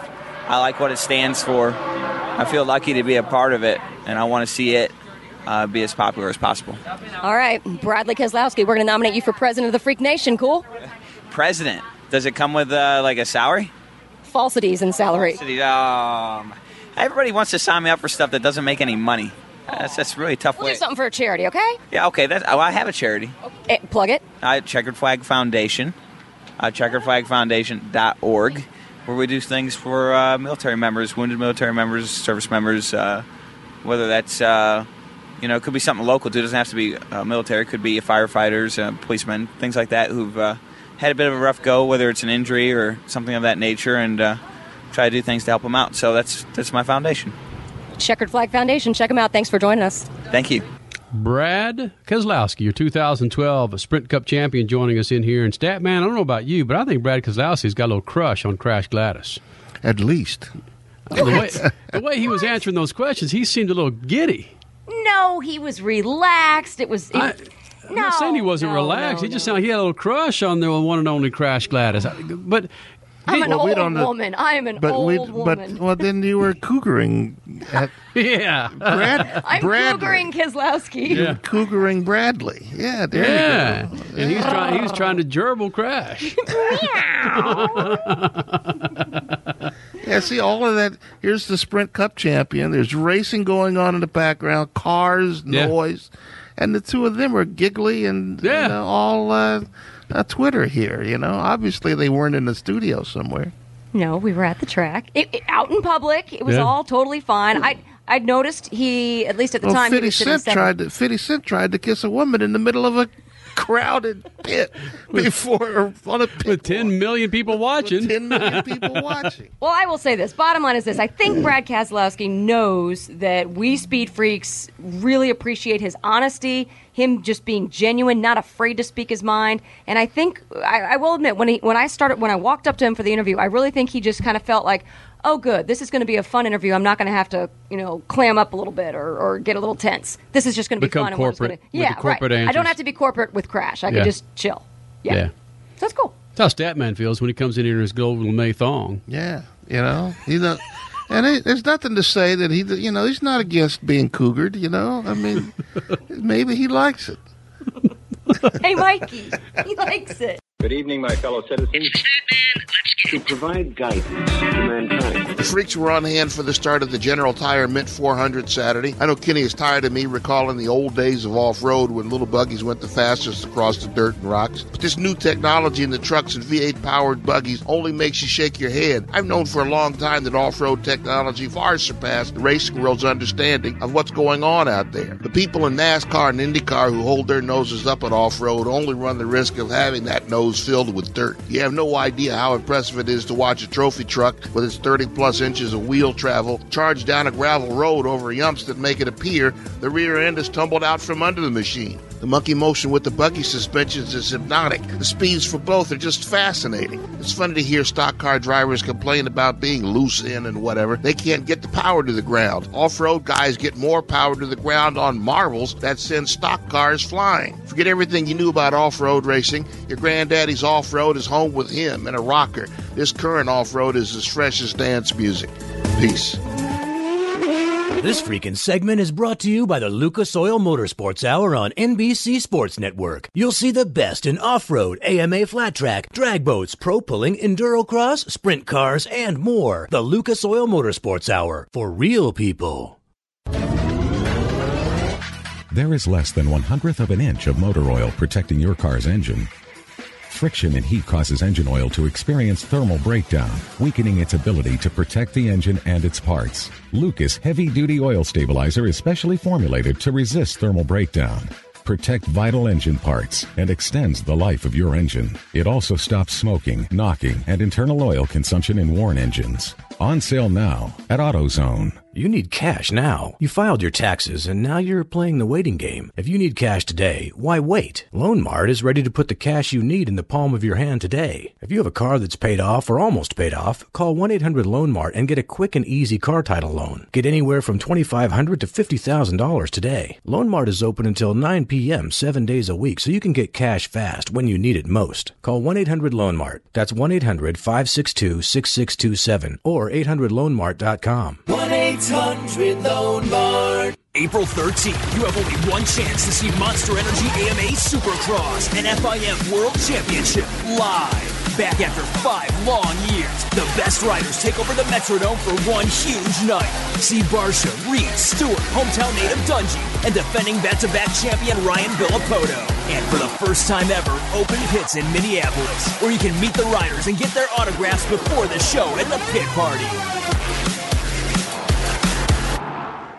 I like what it stands for. I feel lucky to be a part of it, and I want to see it uh, be as popular as possible. All right, Bradley Keselowski, we're going to nominate you for president of the Freak Nation. Cool? President, does it come with uh, like a salary? Falsities and salary. Um, everybody wants to sign me up for stuff that doesn't make any money. That's, that's really tough We'll way. do something for a charity, okay? Yeah, okay. That's, oh, I have a charity. Eh, plug it. I Checkered Flag Foundation, uh, checkeredflagfoundation.org, where we do things for uh, military members, wounded military members, service members, uh, whether that's, uh, you know, it could be something local too. It doesn't have to be uh, military. It could be firefighters, uh, policemen, things like that who've uh, had a bit of a rough go, whether it's an injury or something of that nature, and uh, try to do things to help them out. So that's, that's my foundation. Checkered Flag Foundation. Check them out. Thanks for joining us. Thank you. Brad Keselowski, your 2012 Sprint Cup champion, joining us in here. And Statman, I don't know about you, but I think Brad Keselowski's got a little crush on Crash Gladys. At least. The way, the way he was answering those questions, he seemed a little giddy. No, he was relaxed. It was. It, I- I'm not saying he wasn't no, relaxed. no, he just sounded like he had a little crush on the one and only Crash Gladys. But I'm an Well, we old don't know- woman. I am an But old we, woman. but well, then you were cougaring. At, [laughs] yeah, Brad, [laughs] I'm Bradley. cougering Keselowski. You were cougaring Bradley. Yeah, there yeah, you go. and he's trying. He was trying to gerbil Crash. [laughs] Yeah, see all of that. Here's the Sprint Cup champion. There's racing going on in the background, cars, Yeah. noise, and the two of them are giggly and you know, all uh, uh, Twitter here. You know, obviously they weren't in the studio somewhere. No, we were at the track, it, it- out in public. It was Yeah. all totally fine. I I'd noticed he, at least at the well, time, he 50 was Cent tried to 50 Cent tried to kiss a woman in the middle of a crowded pit before on a pit with 10 million people watching. 10 million [laughs] people watching. Well, I will say this. Bottom line is this. I think Brad Keselowski knows that we speed freaks really appreciate his honesty, him just being genuine, not afraid to speak his mind. And I think I, I will admit when he when I started when I walked up to him for the interview, I really think he just kind of felt like, oh, good, this is going to be a fun interview. I'm not going to have to you know clam up a little bit or, or get a little tense. This is just going to be Become fun. and corporate gonna- yeah, corporate right. I don't have to be corporate with Crash. I Yeah. can just chill. Yeah. Yeah. So that's cool. That's how Statman feels when he comes in here in his gold LeMay thong. Yeah, you know, he's not, and it, there's nothing to say that he, you know, he's not against being cougared. You know, I mean, [laughs] maybe he likes it. hey, Mikey, he likes it. Good evening, my fellow citizens. To provide guidance to mankind. The freaks were on hand for the start of the General Tire Mint 400 Saturday. I know Kenny is tired of me recalling the old days of off road when little buggies went the fastest across the dirt and rocks. But this new technology in the trucks and V8 powered buggies only makes you shake your head. I've known for a long time that off road technology far surpassed the racing world's understanding of what's going on out there. The people in NASCAR and IndyCar who hold their noses up at off road only run the risk of having that nose filled with dirt. You have no idea how impressive it is to watch a trophy truck with its 30 plus inches of wheel travel charge down a gravel road over yumps that make it appear the rear end is tumbled out from under the machine. The monkey motion with the buggy suspensions is hypnotic. The speeds for both are just fascinating. It's funny to hear stock car drivers complain about being loose in and whatever. They can't get the power to the ground. Off road guys get more power to the ground on marbles that send stock cars flying. Forget everything you knew about off road racing. Your granddaddy's off road is home with him in a rocker. This current off road is as fresh as dance music. Peace. This freaking segment is brought to you by the Lucas Oil Motorsports Hour on NBC Sports Network. You'll see the best in off-road, AMA flat track, drag boats, pro pulling, enduro cross, sprint cars, and more. The Lucas Oil Motorsports Hour for real people. There is less than one hundredth of an inch of motor oil protecting your car's engine. Friction and heat causes engine oil to experience thermal breakdown, weakening its ability to protect the engine and its parts. Lucas Heavy Duty Oil Stabilizer is specially formulated to resist thermal breakdown, protect vital engine parts, and extends the life of your engine. It also stops smoking, knocking, and internal oil consumption in worn engines. On sale now at AutoZone. You need cash now. You filed your taxes and now you're playing the waiting game. If you need cash today, why wait? Loan Mart is ready to put the cash you need in the palm of your hand today. If you have a car that's paid off or almost paid off, call 1-800 Mart and get a quick and easy car title loan. Get anywhere from $2,500 to $50,000 today. Loan Mart is open until 9 p.m. 7 days a week so you can get cash fast when you need it most. Call 1-800 Mart. That's 1-800-562-6627 or 800loanmart.com. 1 800 Loan Mart. April 13th, you have only one chance to see Monster Energy AMA Supercross and FIM World Championship live. Back after five long years, the best riders take over the Metrodome for one huge night. See Barcia, Reed, Stewart, hometown native Dungey, and defending back-to-back champion Ryan Villopoto. And for the first time ever, open pits in Minneapolis, where you can meet the riders and get their autographs before the show at the pit party.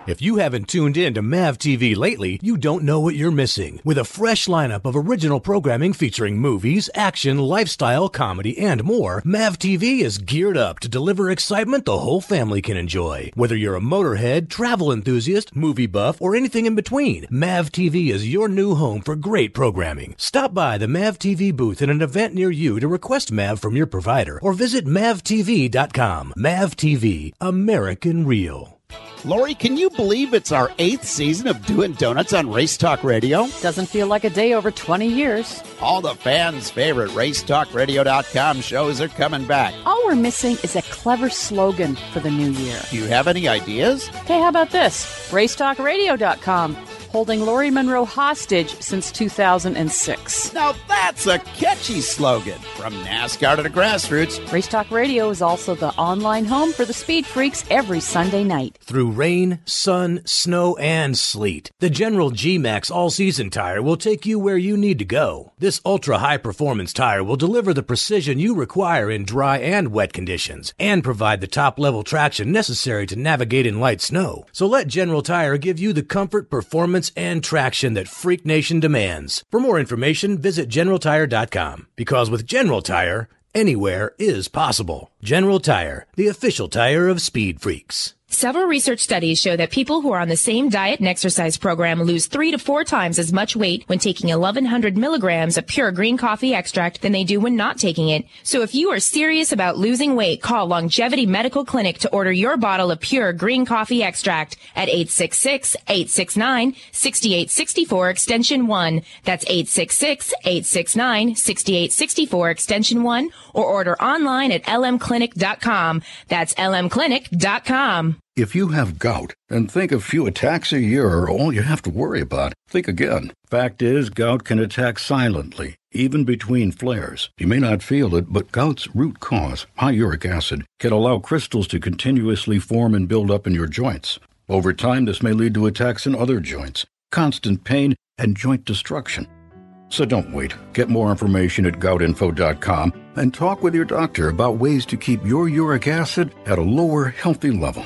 If you haven't tuned in to MAV TV lately, you don't know what you're missing. With a fresh lineup of original programming featuring movies, action, lifestyle, comedy, and more, MAV TV is geared up to deliver excitement the whole family can enjoy. Whether you're a motorhead, travel enthusiast, movie buff, or anything in between, MAV TV is your new home for great programming. Stop by the MAV TV booth at an event near you to request MAV from your provider or visit mavtv.com. MAV TV, American Real. Lori, can you believe it's our eighth season of Doing Donuts on Race Talk Radio? Doesn't feel like a day over 20 years. All the fans' favorite RaceTalkRadio.com shows are coming back. All we're missing is a clever slogan for the new year. Do you have any ideas? Hey, how about this? RaceTalkRadio.com, holding Lori Monroe hostage since 2006. Now that's a catchy slogan. From NASCAR to the grassroots. Race Talk Radio is also the online home for the speed freaks every Sunday night. Through rain, sun, snow, and sleet, the General G Max all season tire will take you where you need to go. This ultra high performance tire will deliver the precision you require in dry and wet conditions and provide the top level traction necessary to navigate in light snow. So let General Tire give you the comfort, performance, performance and traction that Freak Nation demands. For more information, visit GeneralTire.com because with General Tire, anywhere is possible. General Tire, the official tire of Speed Freaks. Several research studies show that people who are on the same diet and exercise program lose three to four times as much weight when taking 1100 milligrams of pure green coffee extract than they do when not taking it. So if you are serious about losing weight, call Longevity Medical Clinic to order your bottle of pure green coffee extract at 866-869-6864 extension 1. That's 866-869-6864 extension 1 or order online at lmclinic.com. That's lmclinic.com. If you have gout and think a few attacks a year are all you have to worry about, think again. Fact is, gout can attack silently, even between flares. You may not feel it, but gout's root cause, high uric acid, can allow crystals to continuously form and build up in your joints. Over time, this may lead to attacks in other joints, constant pain, and joint destruction. So don't wait. Get more information at goutinfo.com and talk with your doctor about ways to keep your uric acid at a lower, healthy level.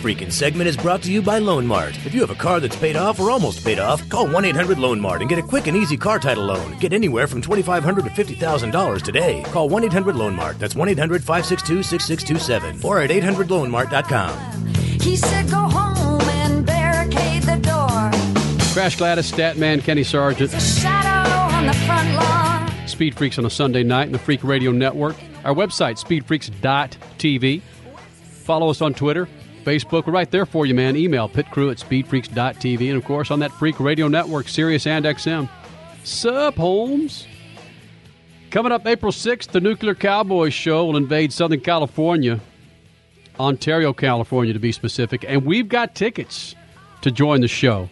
Freaking segment is brought to you by Loan Mart. If you have a car that's paid off or almost paid off, call 1 800 Loan Mart and get a quick and easy car title loan. Get anywhere from $2,500 to $50,000 today. Call 1 800 Loan Mart. That's 1 800 562 6627 or at 800loanmart.com. He said, Go home and barricade the door. Crash Gladys, Statman, Kenny Sargent, Shadow on the front lawn. Speed Freaks on a Sunday night and the Freak Radio Network. Our website, speedfreaks.tv. Follow us on Twitter, Facebook. We're right there for you, man. Email pitcrew at speedfreaks.tv. And, of course, on that Freak Radio Network, Sirius and XM. Sup, Holmes? Coming up April 6th, the Nuclear Cowboyz show will invade Southern California, Ontario, California, to be specific. And we've got tickets to join the show.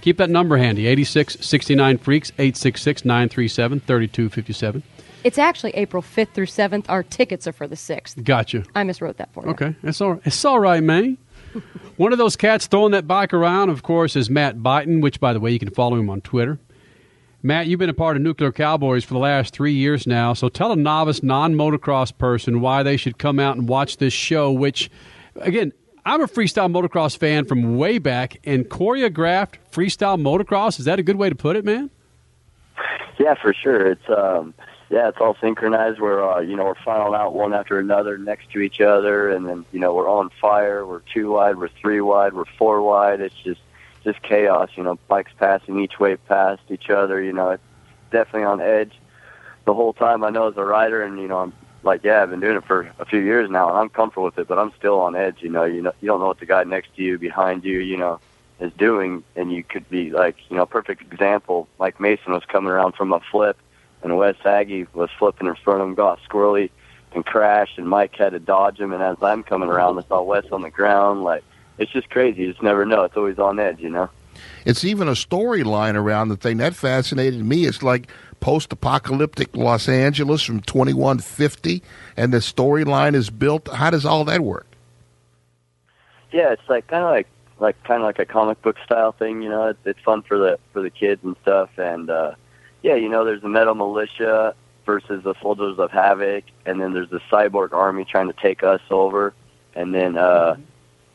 Keep that number handy 86 69 Freaks, 866 937 3257. It's actually April 5th through 7th. Our tickets are for the 6th. Gotcha. I miswrote that for you. Okay, it's all it's all right, man. [laughs] One of those cats throwing that bike around, of course, is Matt Buyton, which, by the way, you can follow him on Twitter. Matt, you've been a part of Nuclear Cowboyz for the last three years now, so tell a novice non motocross person why they should come out and watch this show, which, again, I'm a freestyle motocross fan from way back, and choreographed freestyle motocross, is that a good way to put it, man? Yeah, for sure. It's um, yeah, it's all synchronized. We're uh, you know we're filing out one after another next to each other, and then you know we're on fire. We're two wide. We're three wide. We're four wide. It's just just chaos. You know, bikes passing each way past each other. You know, it's definitely on edge the whole time. I know as a rider, and you know I'm like yeah, I've been doing it for a few years now, and I'm comfortable with it, but I'm still on edge. You know, you know you don't know what the guy next to you, behind you, you know is doing, and you could be like, you know, perfect example. Mike Mason was coming around from a flip, and Wes Agee was flipping in front of him, got squirrely, and crashed, and Mike had to dodge him. And as I'm coming around, I saw Wes on the ground. Like, it's just crazy. You just never know. It's always on edge, you know. It's even a storyline around the thing that fascinated me. It's like post-apocalyptic Los Angeles from 2150, and the storyline is built. How does all that work? Yeah, it's like kind of like like kind of like a comic book style thing. You know, it's, it's fun for the for the kids and stuff. And uh, yeah, you know, there's the metal militia versus the soldiers of havoc, and then there's the cyborg army trying to take us over, and then uh,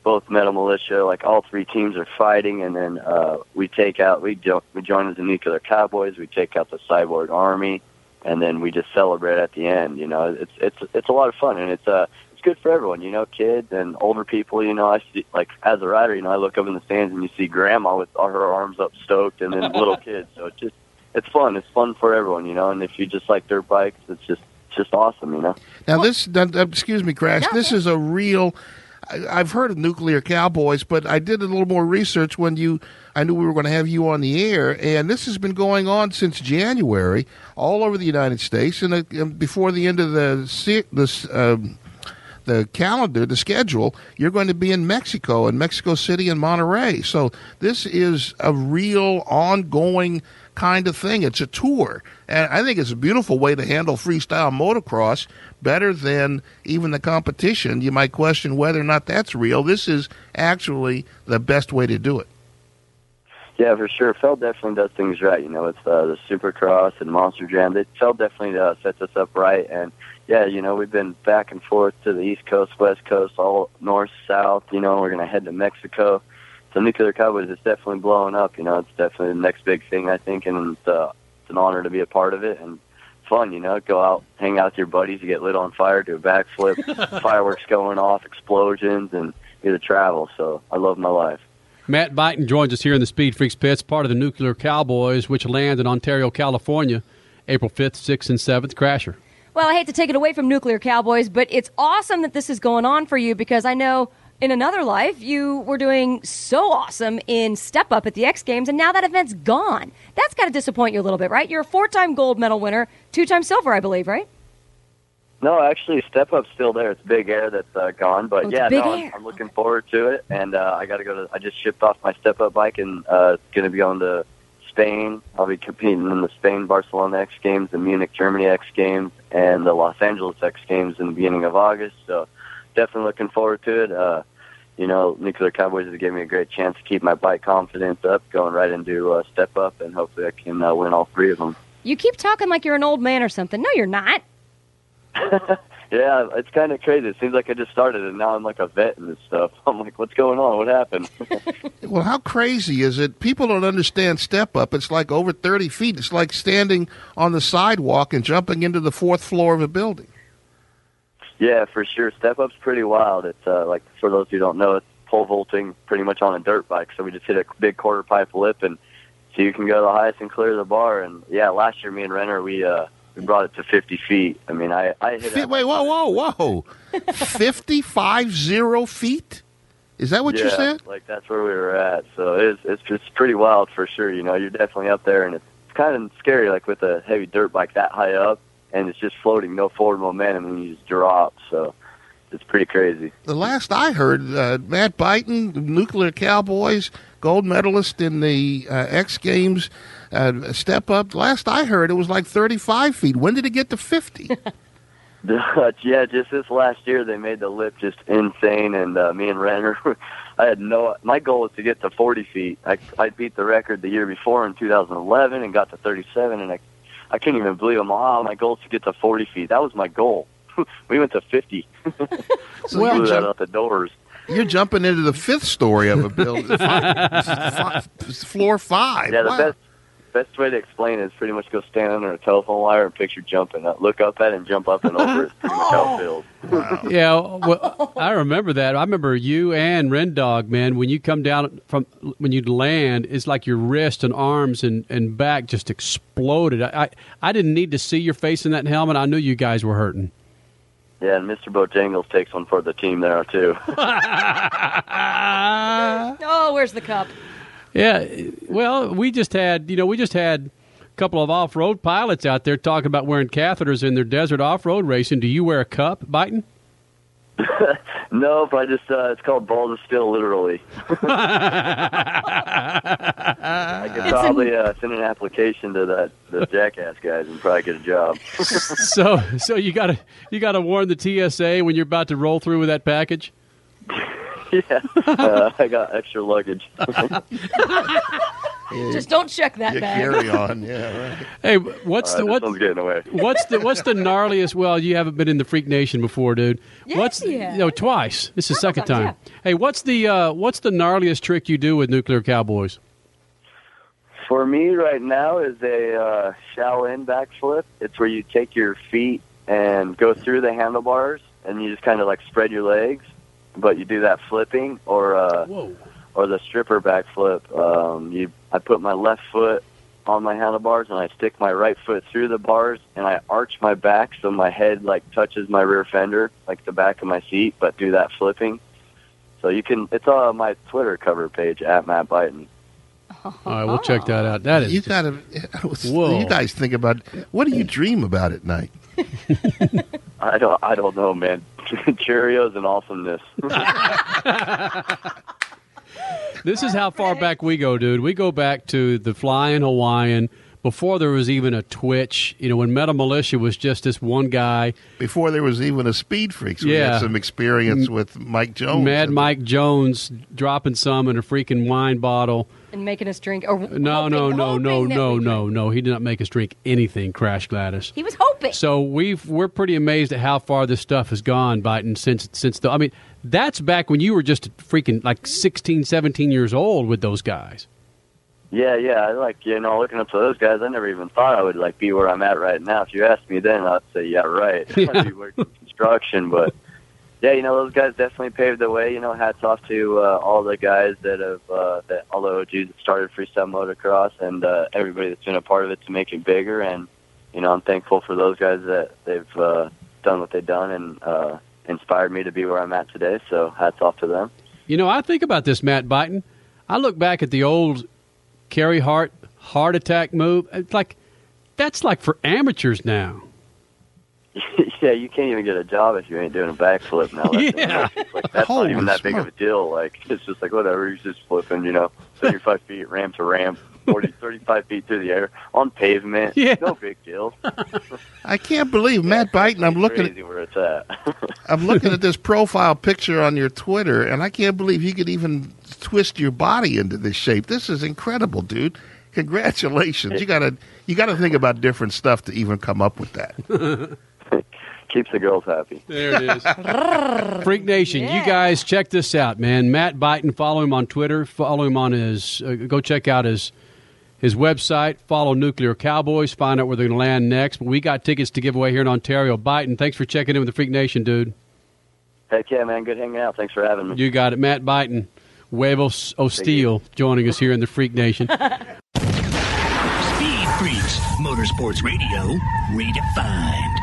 both metal militia, like all three teams are fighting, and then uh, we take out we jo- we join as the nuclear cowboyz, we take out the cyborg army, and then we just celebrate at the end. You know, it's it's it's a lot of fun, and it's uh it's good for everyone, you know, kids and older people. You know, I see like as a rider, you know, I look up in the stands and you see grandma with all her arms up, stoked, and then little [laughs] kids. So it's just it's fun. It's fun for everyone, you know. And if you just like dirt bikes, it's just just awesome, you know. Now this, uh, excuse me, Crash. This is a real. I- I've heard of nuclear cowboyz, but I did a little more research when you. I knew we were going to have you on the air, and this has been going on since January, all over the United States, and uh, um, before the end of the se- this. Um, the calendar, the schedule, you're going to be in Mexico, in Mexico City and Monterrey. So this is a real ongoing kind of thing. It's a tour. And I think it's a beautiful way to handle freestyle motocross, better than even the competition. You might question whether or not that's real. This is actually the best way to do it. Yeah, for sure. Feld definitely does things right. You know, it's uh, the Supercross and Monster Jam. It Feld definitely uh, sets us up right. And yeah, you know, we've been back and forth to the East Coast, West Coast, all north, south. You know, we're gonna head to Mexico. So Nuclear Cowboyz is definitely blowing up. You know, it's definitely the next big thing I think, and it's, uh, it's an honor to be a part of it and fun. You know, go out, hang out with your buddies, you get lit on fire, do a backflip, [laughs] fireworks going off, explosions, and get to travel. So I love my life. Matt Buyton joins us here in the Speed Freaks pits, part of the Nuclear Cowboyz, which land in Ontario, California, April 5th, 6th, and 7th. Crasher. Well, I hate to take it away from Nuclear Cowboyz, but it's awesome that this is going on for you because I know in another life you were doing so awesome in Step Up at the X Games, and now that event's gone. That's got to disappoint you a little bit, right? You're a four time gold medal winner, two time silver, I believe, right? No, actually, Step Up's still there. It's Big Air that's uh, gone, but Oh, yeah, no, I'm, I'm looking forward to it. And uh, I got to go to. I just shipped off my Step Up bike, and uh, it's going to be on to Spain. I'll be competing in the Spain Barcelona X Games, the Munich Germany X Games, and the Los Angeles X Games in the beginning of August. So definitely looking forward to it. Uh, you know, Nuclear Cowboyz has given me a great chance to keep my bike confidence up, going right into uh, Step Up, and hopefully I can uh, win all three of them. You keep talking like you're an old man or something. No, you're not. [laughs] Yeah, it's kind of crazy. It seems like I just started, and now I'm like a vet in this stuff. [laughs] I'm like, what's going on? What happened? [laughs] Well, how crazy is it? People don't understand step up. It's like over 30 feet. It's like standing on the sidewalk and jumping into the fourth floor of a building. Yeah, for sure. Step up's pretty wild. It's uh, like for those who don't know, it's pole vaulting pretty much on a dirt bike. So we just hit a big quarter pipe lip, and so you can go the highest and clear the bar. And yeah, last year me and Renner we uh, we brought it to 50 feet. I mean, I I hit. Fi- Wait, whoa, whoa, whoa. [laughs] 55 zero feet? Is that what yeah, you said? Like that's where we were at. So it's it's just pretty wild for sure. You know, you're definitely up there, and it's, it's kind of scary, like with a heavy dirt bike that high up, and it's just floating, no forward momentum, and you just drop. So it's pretty crazy. The last I heard, uh, Matt Buyton, Nuclear Cowboyz, gold medalist in the uh, X Games, uh, step up. Last I heard, it was like 35 feet. When did it get to 50? [laughs] [laughs] yeah, just this last year they made the lip just insane, and uh, me and Renner, [laughs] I had no. My goal was to get to 40 feet. I I beat the record the year before in 2011 and got to 37, and I I couldn't even believe it. Oh, my goal is to get to 40 feet. That was my goal. [laughs] we went to 50. [laughs] So Blew you that jump- out the doors. You're jumping into the fifth story of a building, [laughs] Fi- fi- floor five. Yeah, the Wow. best best way to explain it is pretty much go stand under a telephone wire and picture jumping. Uh, look up at it and jump up and over. It's pretty much how it [laughs] feels. yeah, well, I remember that. I remember you and Ren Dog, man. When you come down from when you land, it's like your wrist and arms and, and back just exploded. I, I I didn't need to see your face in that helmet. I knew you guys were hurting. Yeah, and Mr. Bojangles takes one for the team there too. [laughs] Oh, where's the cup? Yeah, well, we just had you know we just had a couple of off road pilots out there talking about wearing catheters in their desert off road racing. Do you wear a cup, Buyton? no, but I just uh, it's called balls of steel, literally. I could [laughs] probably uh, send an application to that the jackass guys and probably get a job. [laughs] so so you gotta you gotta warn the TSA when you're about to roll through with that package. [laughs] [laughs] yeah, uh, I got extra luggage. [laughs] Just don't check that You bag. carry on, yeah, right. [laughs] Hey, what's Uh, the this what? getting away. What's the what's the gnarliest? Well, you haven't been in the Freak Nation before, dude. Yes, what's the, he has. no twice? This is second times, time. Hey, what's the uh, what's the gnarliest trick you do with Nuclear Cowboyz? For me right now is a uh, Shaolin backflip. It's where you take your feet and go through the handlebars, and you just kind of like spread your legs, but you do that flipping or uh, or the stripper backflip. Um, you I put my left foot on my handlebars and I stick my right foot through the bars and I arch my back so my head like touches my rear fender, like the back of my seat, but do that flipping. So you can it's on my Twitter cover page at Matt Buyton. All right, we'll check that out. That is You gotta. [laughs] Whoa. You guys think about what do you dream about at night? [laughs] I don't I don't know, man. [laughs] Cheerios and awesomeness. [laughs] This is how far back we go, dude. We go back to the Flying Hawaiian before there was even a Twitch. You know, when Metal Militia was just this one guy. Before there was even a Speed Freaks, we Yeah. had some experience with Mike Jones. Mad Mike Jones dropping some in a freaking wine bottle. And making us drink. Or No, no, hoping- no, no, hoping that no, no, no. He did not make us drink anything, Crash Gladys. He was hoping. So we've we're pretty amazed at how far this stuff has gone, Buyton, since since the I mean, that's back when you were just freaking like 16, 17 years old with those guys. Yeah, yeah. I like you know looking up to those guys. I never even thought I would like be where I'm at right now. If you asked me then, I'd say yeah, right. [laughs] I'd be working construction, but yeah, you know those guys definitely paved the way. You know, hats off to uh, all the guys that have uh, that all the OGs that started freestyle motocross and uh, everybody that's been a part of it to make it bigger. And you know, I'm thankful for those guys that they've uh, done what they've done and uh, inspired me to be where I'm at today. So hats off to them. You know, I think about this, Matt Buyton. I look back at the old Carey Hart heart attack move. It's like that's like for amateurs now. [laughs] yeah, you can't even get a job if you ain't doing a backflip now. [laughs] That's, Yeah. like, that's Holy not even that big of a deal. Like [laughs] it's just like whatever. you're just flipping, you know, 35 feet, ramp to ramp, 40, 35 feet through the air on pavement. Yeah. no big deal. I can't believe Matt Buyton. I'm looking at where it's at. I'm looking at this profile picture on your Twitter, and I can't believe you could even twist your body into this shape. This is incredible, dude. Congratulations. You gotta you gotta think about different stuff to even come up with that. Keeps the girls happy. There it is. [laughs] Freak Nation, you guys check this out, man. Matt Buyton, follow him on Twitter. Follow him on his. Uh, go check out his his website. Follow Nuclear Cowboyz. Find out where they're going to land next. But we got tickets to give away here in Ontario. Buyton, thanks for checking in with the Freak Nation, dude. Heck yeah, man. Good hanging out. Thanks for having me. You got it, Matt Buyton. Huevos o Steel joining us here in the Freak Nation. [laughs] Speed Freaks, Motorsports Radio, redefined.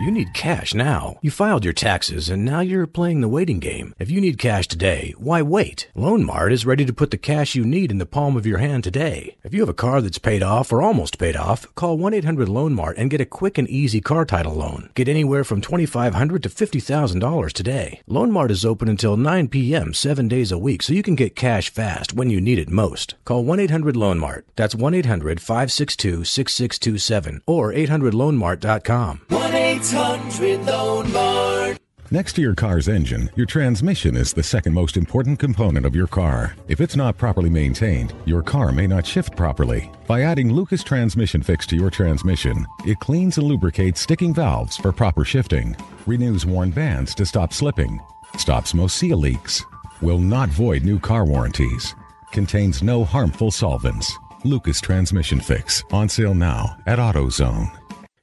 You need cash now. You filed your taxes and now you're playing the waiting game. If you need cash today, why wait? Loan Mart is ready to put the cash you need in the palm of your hand today. If you have a car that's paid off or almost paid off, call 1-800-Loan-Mart and get a quick and easy car title loan. Get anywhere from $2,500 to $50,000 today. Loan Mart is open until 9 p.m. seven days a week so you can get cash fast when you need it most. Call 1-800-Loan-Mart. That's 1-800-562-6627 or 800loanmart.com. 1 800 Loan Mart. Next to your car's engine, your transmission is the second most important component of your car. If it's not properly maintained, your car may not shift properly. By adding Lucas Transmission Fix to your transmission, it cleans and lubricates sticking valves for proper shifting, renews worn bands to stop slipping, stops most seal leaks, will not void new car warranties, contains no harmful solvents. Lucas Transmission Fix, on sale now at AutoZone.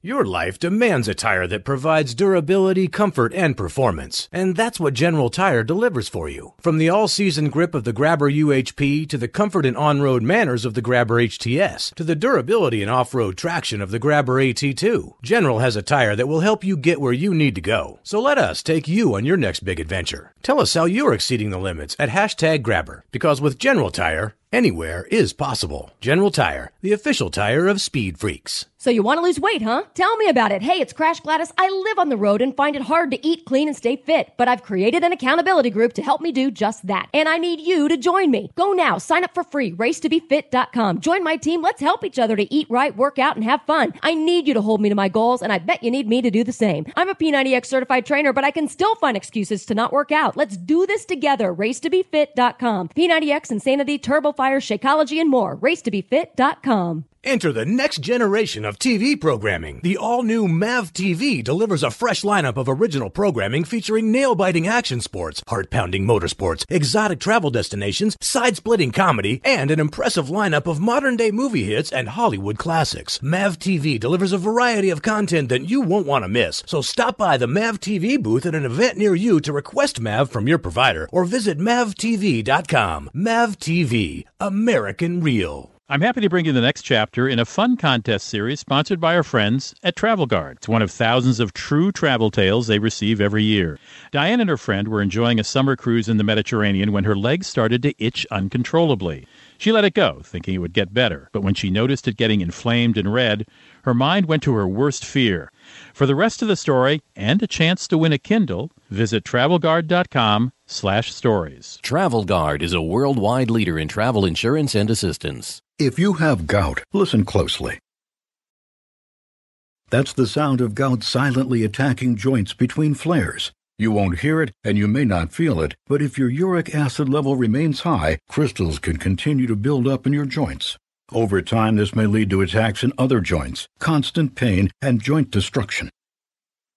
Your life demands a tire that provides durability, comfort, and performance. And that's what General Tire delivers for you. From the all-season grip of the Grabber UHP to the comfort and on-road manners of the Grabber HTS to the durability and off-road traction of the Grabber AT2, General has a tire that will help you get where you need to go. So let us take you on your next big adventure. Tell us how you're exceeding the limits at hashtag Grabber. Because with General Tire, anywhere is possible. General Tire, the official tire of Speed Freaks. So you want to lose weight, huh? Tell me about it. Hey, it's Crash Gladys. I live on the road and find it hard to eat clean and stay fit, but I've created an accountability group to help me do just that. And I need you to join me. Go now, sign up for free, racetobefit.com. Join my team. Let's help each other to eat right, work out, and have fun. I need you to hold me to my goals, and I bet you need me to do the same. I'm a P90X certified trainer, but I can still find excuses to not work out. Let's do this together. Racetobefit.com. P90X, Insanity, Turbofire, Shakeology, and more. Racetobefit.com. Enter the next generation of TV programming. The all-new MAV TV delivers a fresh lineup of original programming featuring nail-biting action sports, heart-pounding motorsports, exotic travel destinations, side-splitting comedy, and an impressive lineup of modern-day movie hits and Hollywood classics. MAV TV delivers a variety of content that you won't want to miss. So stop by the MAV TV booth at an event near you to request MAV from your provider or visit mavtv.com. MAV TV, American Real. I'm happy to bring you the next chapter in a fun contest series sponsored by our friends at Travel Guard. It's one of thousands of true travel tales they receive every year. Diane and her friend were enjoying a summer cruise in the Mediterranean when her legs started to itch uncontrollably. She let it go, thinking it would get better, but when she noticed it getting inflamed and red, her mind went to her worst fear. For the rest of the story and a chance to win a Kindle, visit travelguard.com slash stories. Travel Guard is a worldwide leader in travel insurance and assistance. If you have gout, listen closely. That's the sound of gout silently attacking joints between flares. You won't hear it and you may not feel it, but if your uric acid level remains high, crystals can continue to build up in your joints. Over time, this may lead to attacks in other joints, constant pain, and joint destruction.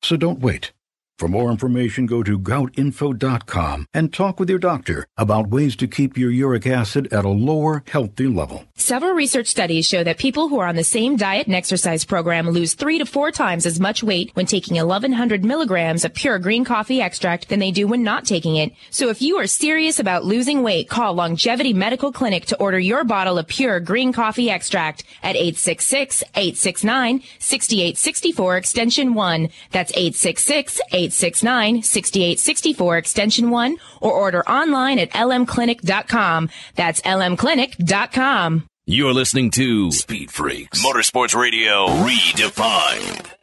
So don't wait. For more information, go to goutinfo.com and talk with your doctor about ways to keep your uric acid at a lower, healthy level. Several research studies show that people who are on the same diet and exercise program lose three to four times as much weight when taking 1100 milligrams of pure green coffee extract than they do when not taking it. So if you are serious about losing weight, call Longevity Medical Clinic to order your bottle of pure green coffee extract at 866-869-6864 extension 1. That's 866-869-6864 extension 1 or order online at lmclinic.com. That's lmclinic.com. You're listening to Speed Freaks Motorsports Radio Redefined.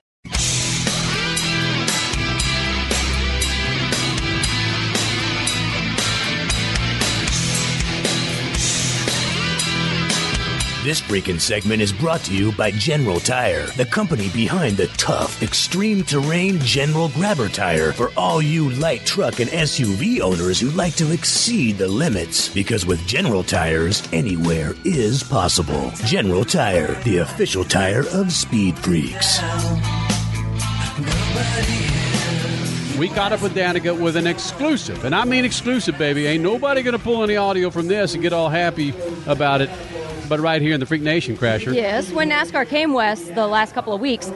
This freaking segment is brought to you by General Tire, the company behind the tough, extreme terrain General Grabber tire for all you light truck and SUV owners who like to exceed the limits. Because with General Tires, anywhere is possible. General Tire, the official tire of Speed Freaks. We caught up with Danica with an exclusive, and I mean exclusive, baby. Ain't nobody going to pull any audio from this and get all happy about it. But right here in the Freak Nation, Crasher. Yes, when NASCAR came west the last couple of weeks,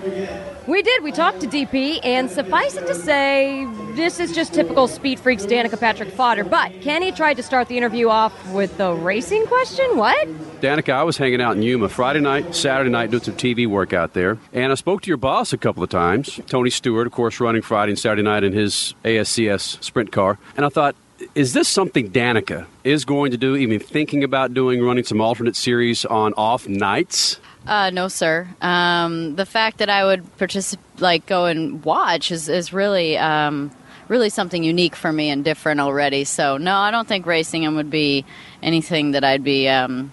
we did. We talked to DP, and suffice it to say, this is just typical Speed Freaks Danica Patrick fodder. But Kenny tried to start the interview off with the racing question. What? Danica, I was hanging out in Yuma Friday night, Saturday night, doing some TV work out there. And I spoke to your boss a couple of times, Tony Stewart, of course, running Friday and Saturday night in his ASCS sprint car. And I thought, is this something Danica is going to do, even thinking about doing, running some alternate series on off nights? Uh, no, sir. Um, the fact that I would participate, like go and watch, is is really um, really something unique for me and different already. So no, I don't think racing would be anything that I'd be um,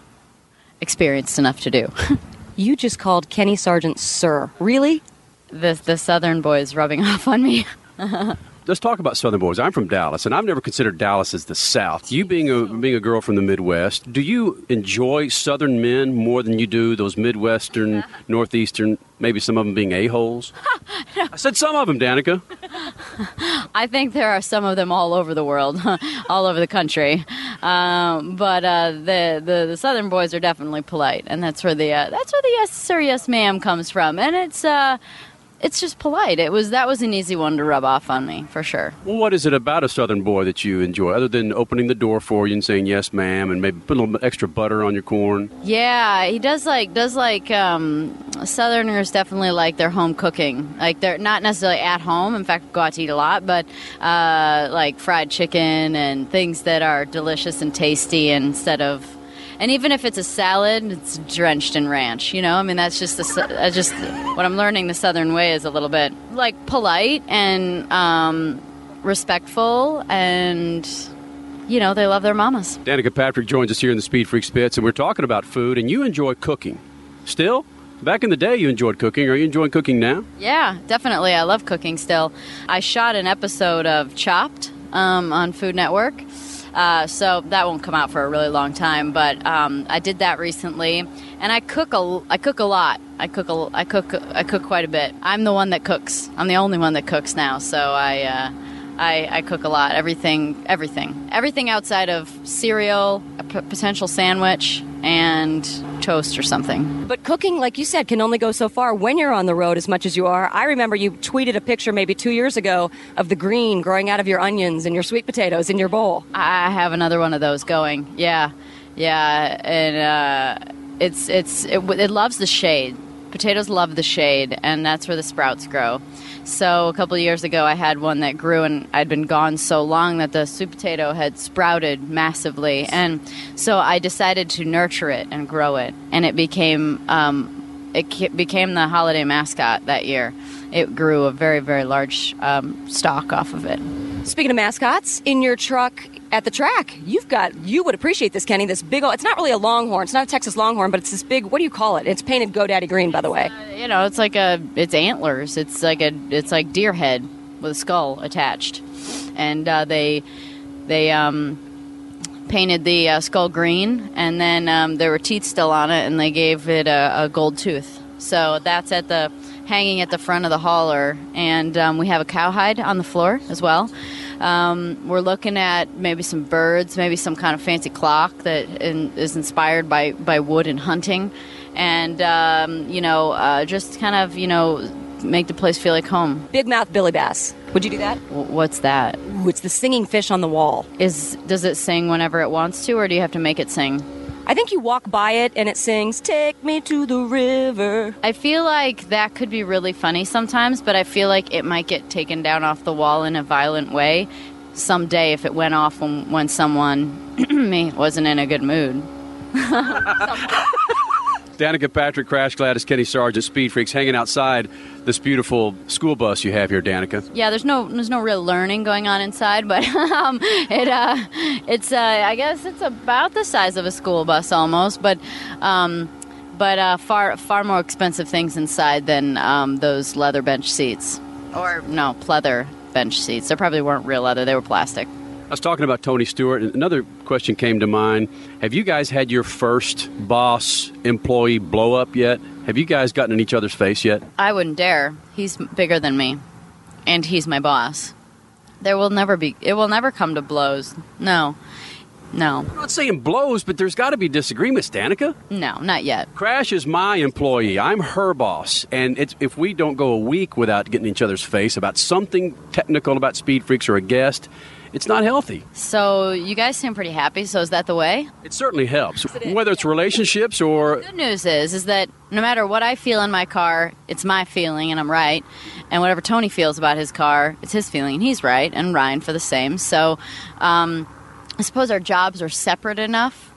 experienced enough to do. [laughs] You just called Kenny Sargent Sir. Really? the the Southern boys rubbing [laughs] off on me. [laughs] Let's talk about Southern boys. I'm from Dallas, and I've never considered Dallas as the South. You being a being a girl from the Midwest, do you enjoy Southern men more than you do those Midwestern, Northeastern, maybe some of them being a holes? [laughs] I said some of them, Danica. [laughs] I think there are some of them all over the world, [laughs] all over the country. Um, but uh, the, the the Southern boys are definitely polite, and that's where the uh, that's where the yes sir yes ma'am comes from, and it's uh, it's just polite. It was that was an easy one to rub off on me for sure. Well, what is it about a Southern boy that you enjoy, other than opening the door for you and saying yes, ma'am, and maybe put a little extra butter on your corn? Yeah, he does like does like um, Southerners definitely like their home cooking. Like they're not necessarily at home. In fact, go out to eat a lot, but uh, like fried chicken and things that are delicious and tasty instead of. And even if it's a salad, it's drenched in ranch. You know, I mean that's just the uh, just what I'm learning. The Southern way is a little bit like polite and um, respectful, and you know they love their mamas. Danica Patrick joins us here in the Speed Freak Spits, and we're talking about food, and you enjoy cooking. Still? Back in the day, you enjoyed cooking. Are you enjoying cooking now? Yeah, definitely. I love cooking still. I shot an episode of Chopped um, on Food Network. Uh, so that won't come out for a really long time, but um, I did that recently, and I cook a I cook a lot. I cook a, I cook I cook quite a bit. I'm the one that cooks. I'm the only one that cooks now, so I uh, I, I cook a lot. Everything everything everything outside of cereal, a p- potential sandwich, and toast or something. But cooking, like you said, can only go so far when you're on the road as much as you are. I remember you tweeted a picture maybe two years ago of the green growing out of your onions and your sweet potatoes in your bowl. I have another one of those going. Yeah, yeah, and uh, it's it's it, it loves the shade. Potatoes love the shade, and that's where the sprouts grow. So a couple years ago, I had one that grew, and I'd been gone so long that the sweet potato had sprouted massively, and so I decided to nurture it and grow it, and it became um, it became the holiday mascot that year. It grew a very very large um, stalk off of it. Speaking of mascots, in your truck at the track. You've got you would appreciate this, Kenny. This big. old It's not really a Longhorn. It's not a Texas Longhorn, but it's this big. What do you call it? It's painted GoDaddy green, by the way. You know, it's like a it's antlers. It's like a it's like deer head with a skull attached, and uh, they they um, painted the uh, skull green, and then um, there were teeth still on it, and they gave it a, a gold tooth. So that's at the hanging at the front of the hauler, and um, we have a cowhide on the floor as well. Um, we're looking at maybe some birds, maybe some kind of fancy clock that in, is inspired by, by wood and hunting, and um, you know, uh, just kind of you know make the place feel like home. Big mouth Billy Bass. Would you do that? What's that? Ooh, it's the singing fish on the wall. Is does it sing whenever it wants to, or do you have to make it sing? I think you walk by it and it sings "Take me to the river." I feel like that could be really funny sometimes, but I feel like it might get taken down off the wall in a violent way someday if it went off when, when someone [clears throat] me wasn't in a good mood. [laughs] Danica Patrick, Crash Gladys, Kenny Sargent, Speed Freaks, hanging outside this beautiful school bus you have here, Danica. Yeah, there's no there's no real learning going on inside, but [laughs] um, it uh, it's uh, I guess it's about the size of a school bus almost, but um, but uh, far far more expensive things inside than um, those leather bench seats or no pleather bench seats. They probably weren't real leather; they were plastic. I was talking about Tony Stewart, and another question came to mind. Have you guys had your first boss employee blow up yet? Have you guys gotten in each other's face yet? I wouldn't dare. He's bigger than me, and he's my boss. There will never be. It will never come to blows. No, no, I'm not saying blows, but there's got to be disagreements, Danica. no, not yet. Crash is my employee. I'm her boss. And it's, if we don't go a week without getting each other's face about something technical about Speed Freaks or a guest, it's not healthy. So you guys seem pretty happy. So is that the way? It certainly helps, whether it's relationships or Good news is, is that no matter what I feel in my car, it's my feeling and I'm right. And whatever Tony feels about his car, it's his feeling and he's right. And Ryan for the same. So, um, I suppose our jobs are separate enough,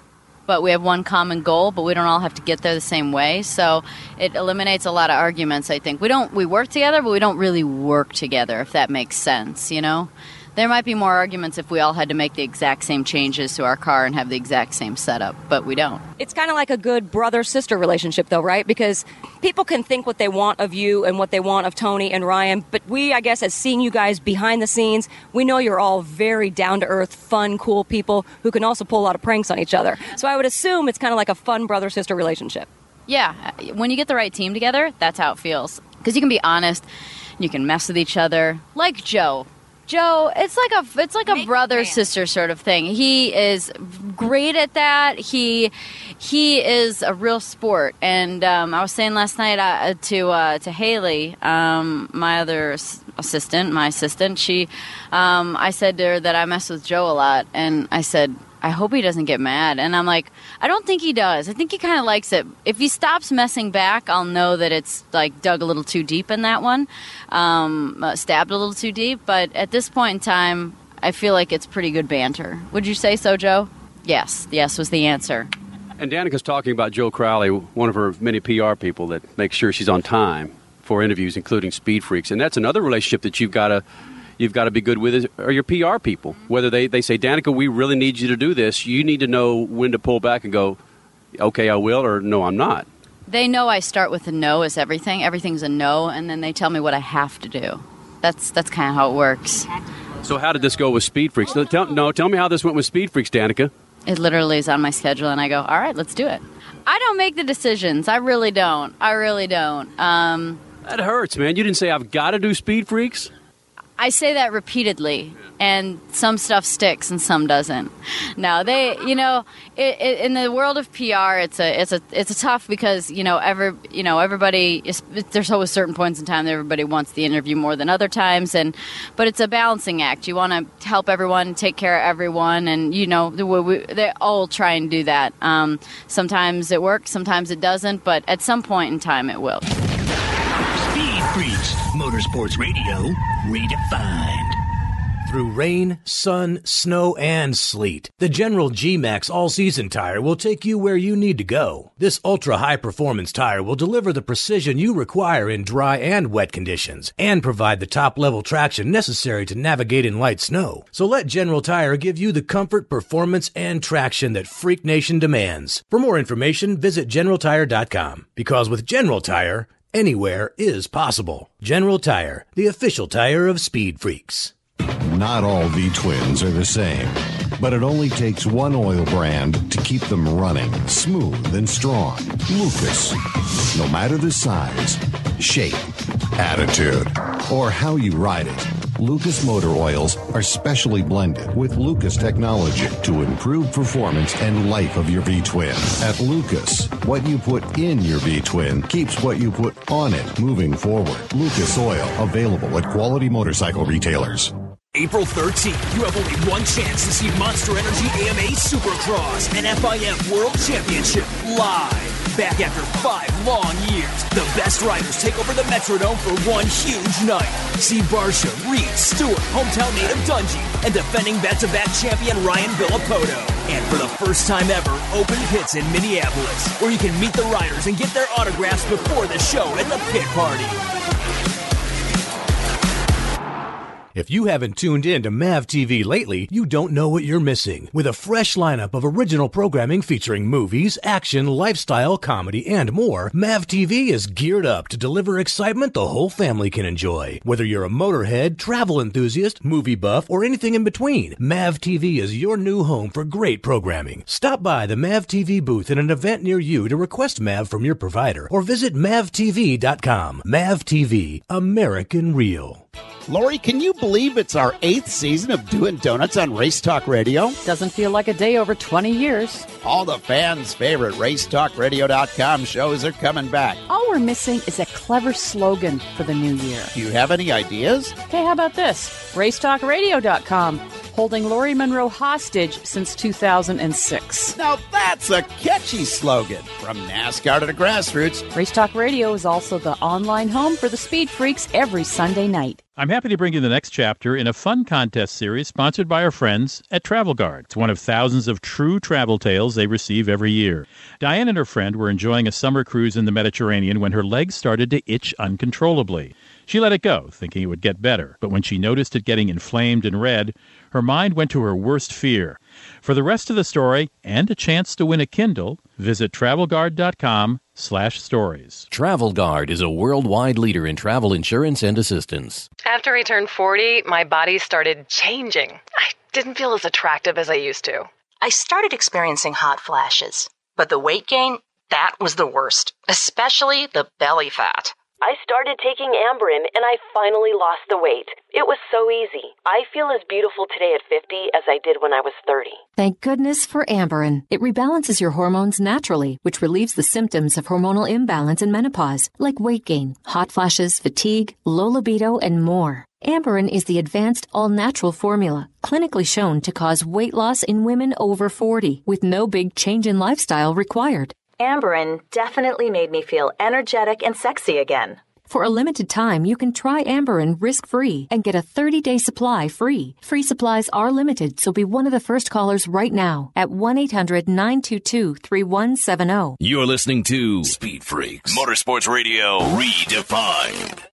but we have one common goal. But we don't all have to get there the same way. So it eliminates a lot of arguments. I think we don't we work together, but we don't really work together. If that makes sense, you know. There might be more arguments if we all had to make the exact same changes to our car and have the exact same setup, but we don't. It's kind of like a good brother sister relationship, though, right? Because people can think what they want of you and what they want of Tony and Ryan, but we, I guess, as seeing you guys behind the scenes, we know you're all very down to earth, fun, cool people who can also pull a lot of pranks on each other. So I would assume it's kind of like a fun brother sister relationship. Yeah, uh, when you get the right team together, that's how it feels. Because you can be honest, you can mess with each other, like Joe. Joe, it's like a it's like a brother sister sort of thing. He is great at that. He he is a real sport. And um, I was saying last night uh, to uh, to Haley, um, my other assistant, my assistant. She, um, I said to her that I mess with Joe a lot, and I said. I hope he doesn't get mad. And I'm like, I don't think he does. I think he kind of likes it. If he stops messing back, I'll know that it's like dug a little too deep in that one, um, uh, stabbed a little too deep. But at this point in time, I feel like it's pretty good banter. Would you say so, Joe? Yes. Yes was the answer. And Danica's talking about Joe Crowley, one of her many PR people that makes sure she's on time for interviews, including Speed Freaks. And that's another relationship that you've got to you've got to be good with is, are your PR people. Whether they, they say, Danica, we really need you to do this, you need to know when to pull back and go, okay, I will, or no, I'm not. They know I start with a no as everything. Everything's a no, and then they tell me what I have to do. That's that's kind of how it works. So how did this go with Speed Freaks? No, tell, no, tell me how this went with Speed Freaks, Danica. It literally is on my schedule, and I go, all right, let's do it. I don't make the decisions. I really don't. I really don't. Um, That hurts, man. You didn't say I've got to do Speed Freaks. I say that repeatedly, and some stuff sticks and some doesn't. Now they, you know, it, it, in the world of PR, it's a, it's a, it's a tough because you know, every, you know, everybody. Is, there's always certain points in time that everybody wants the interview more than other times, and but it's a balancing act. You want to help everyone, take care of everyone, and you know, we, we, they all try and do that. Um, sometimes it works, sometimes it doesn't, but at some point in time, it will. Motorsports Radio, redefined. through rain, sun, snow, and sleet. The General G Max All Season tire will take you where you need to go. This ultra high performance tire will deliver the precision you require in dry and wet conditions and provide the top level traction necessary to navigate in light snow. So let General Tire give you the comfort, performance, and traction that Freak Nation demands. For more information, visit GeneralTire.com because with General Tire, anywhere is possible. General Tire, the official tire of Speed Freaks. Not all V twins are the same, but it only takes one oil brand to keep them running smooth and strong. Lucas. No matter the size, shape, attitude, or how you ride it, Lucas motor oils are specially blended with Lucas technology to improve performance and life of your V twin. At Lucas, what you put in your V twin keeps what you put on it moving forward. Lucas oil available at quality motorcycle retailers. April 13th, you have only one chance to see Monster Energy AMA Supercross and FIM World Championship live. Back after five long years, the best riders take over the Metrodome for one huge night. See Barcia, Reed, Stewart, hometown native Dungey, and defending back-to-back champion Ryan Villopoto. And for the first time ever, open pits in Minneapolis, where you can meet the riders and get their autographs before the show at the pit party. If you haven't tuned in to MAV TV lately, you don't know what you're missing. With a fresh lineup of original programming featuring movies, action, lifestyle, comedy, and more, MAV TV is geared up to deliver excitement the whole family can enjoy. Whether you're a motorhead, travel enthusiast, movie buff, or anything in between, MAV TV is your new home for great programming. Stop by the MAV TV booth at an event near you to request MAV from your provider or visit mavtv.com. MAV TV, American Real. Lori, can you believe it's our eighth season of Doing Donuts on Race Talk Radio? Doesn't feel like a day over 20 years. All the fans' favorite RaceTalkRadio.com shows are coming back. All we're missing is a clever slogan for the new year. Do you have any ideas? Okay, how about this? RaceTalkRadio.com, holding Lori Monroe hostage since 2006. Now that's a catchy slogan. From NASCAR to the grassroots. Race Talk Radio is also the online home for the Speed Freaks every Sunday night. I'm happy to bring you the next chapter in a fun contest series sponsored by our friends at Travel Guard. It's one of thousands of true travel tales they receive every year. Diane and her friend were enjoying a summer cruise in the Mediterranean when her legs started to itch uncontrollably. She let it go, thinking it would get better, but when she noticed it getting inflamed and red, her mind went to her worst fear. For the rest of the story and a chance to win a Kindle, visit travelguard.com slash stories. Travel Guard is a worldwide leader in travel insurance and assistance. After I turned 40, my body started changing. I didn't feel as attractive as I used to. I started experiencing hot flashes, but the weight gain, that was the worst, especially the belly fat. I started taking Amberen and I finally lost the weight. It was so easy. I feel as beautiful today at 50 as I did when I was 30. Thank goodness for Amberen. It rebalances your hormones naturally, which relieves the symptoms of hormonal imbalance in menopause, like weight gain, hot flashes, fatigue, low libido, and more. Amberen is the advanced all natural formula, clinically shown to cause weight loss in women over 40, with no big change in lifestyle required. Amberen definitely made me feel energetic and sexy again. For a limited time, you can try Amberen risk-free and get a 30-day supply free. Free supplies are limited, so be one of the first callers right now at 1-800-922-3170. You're listening to Speed Freaks Motorsports Radio Redefined.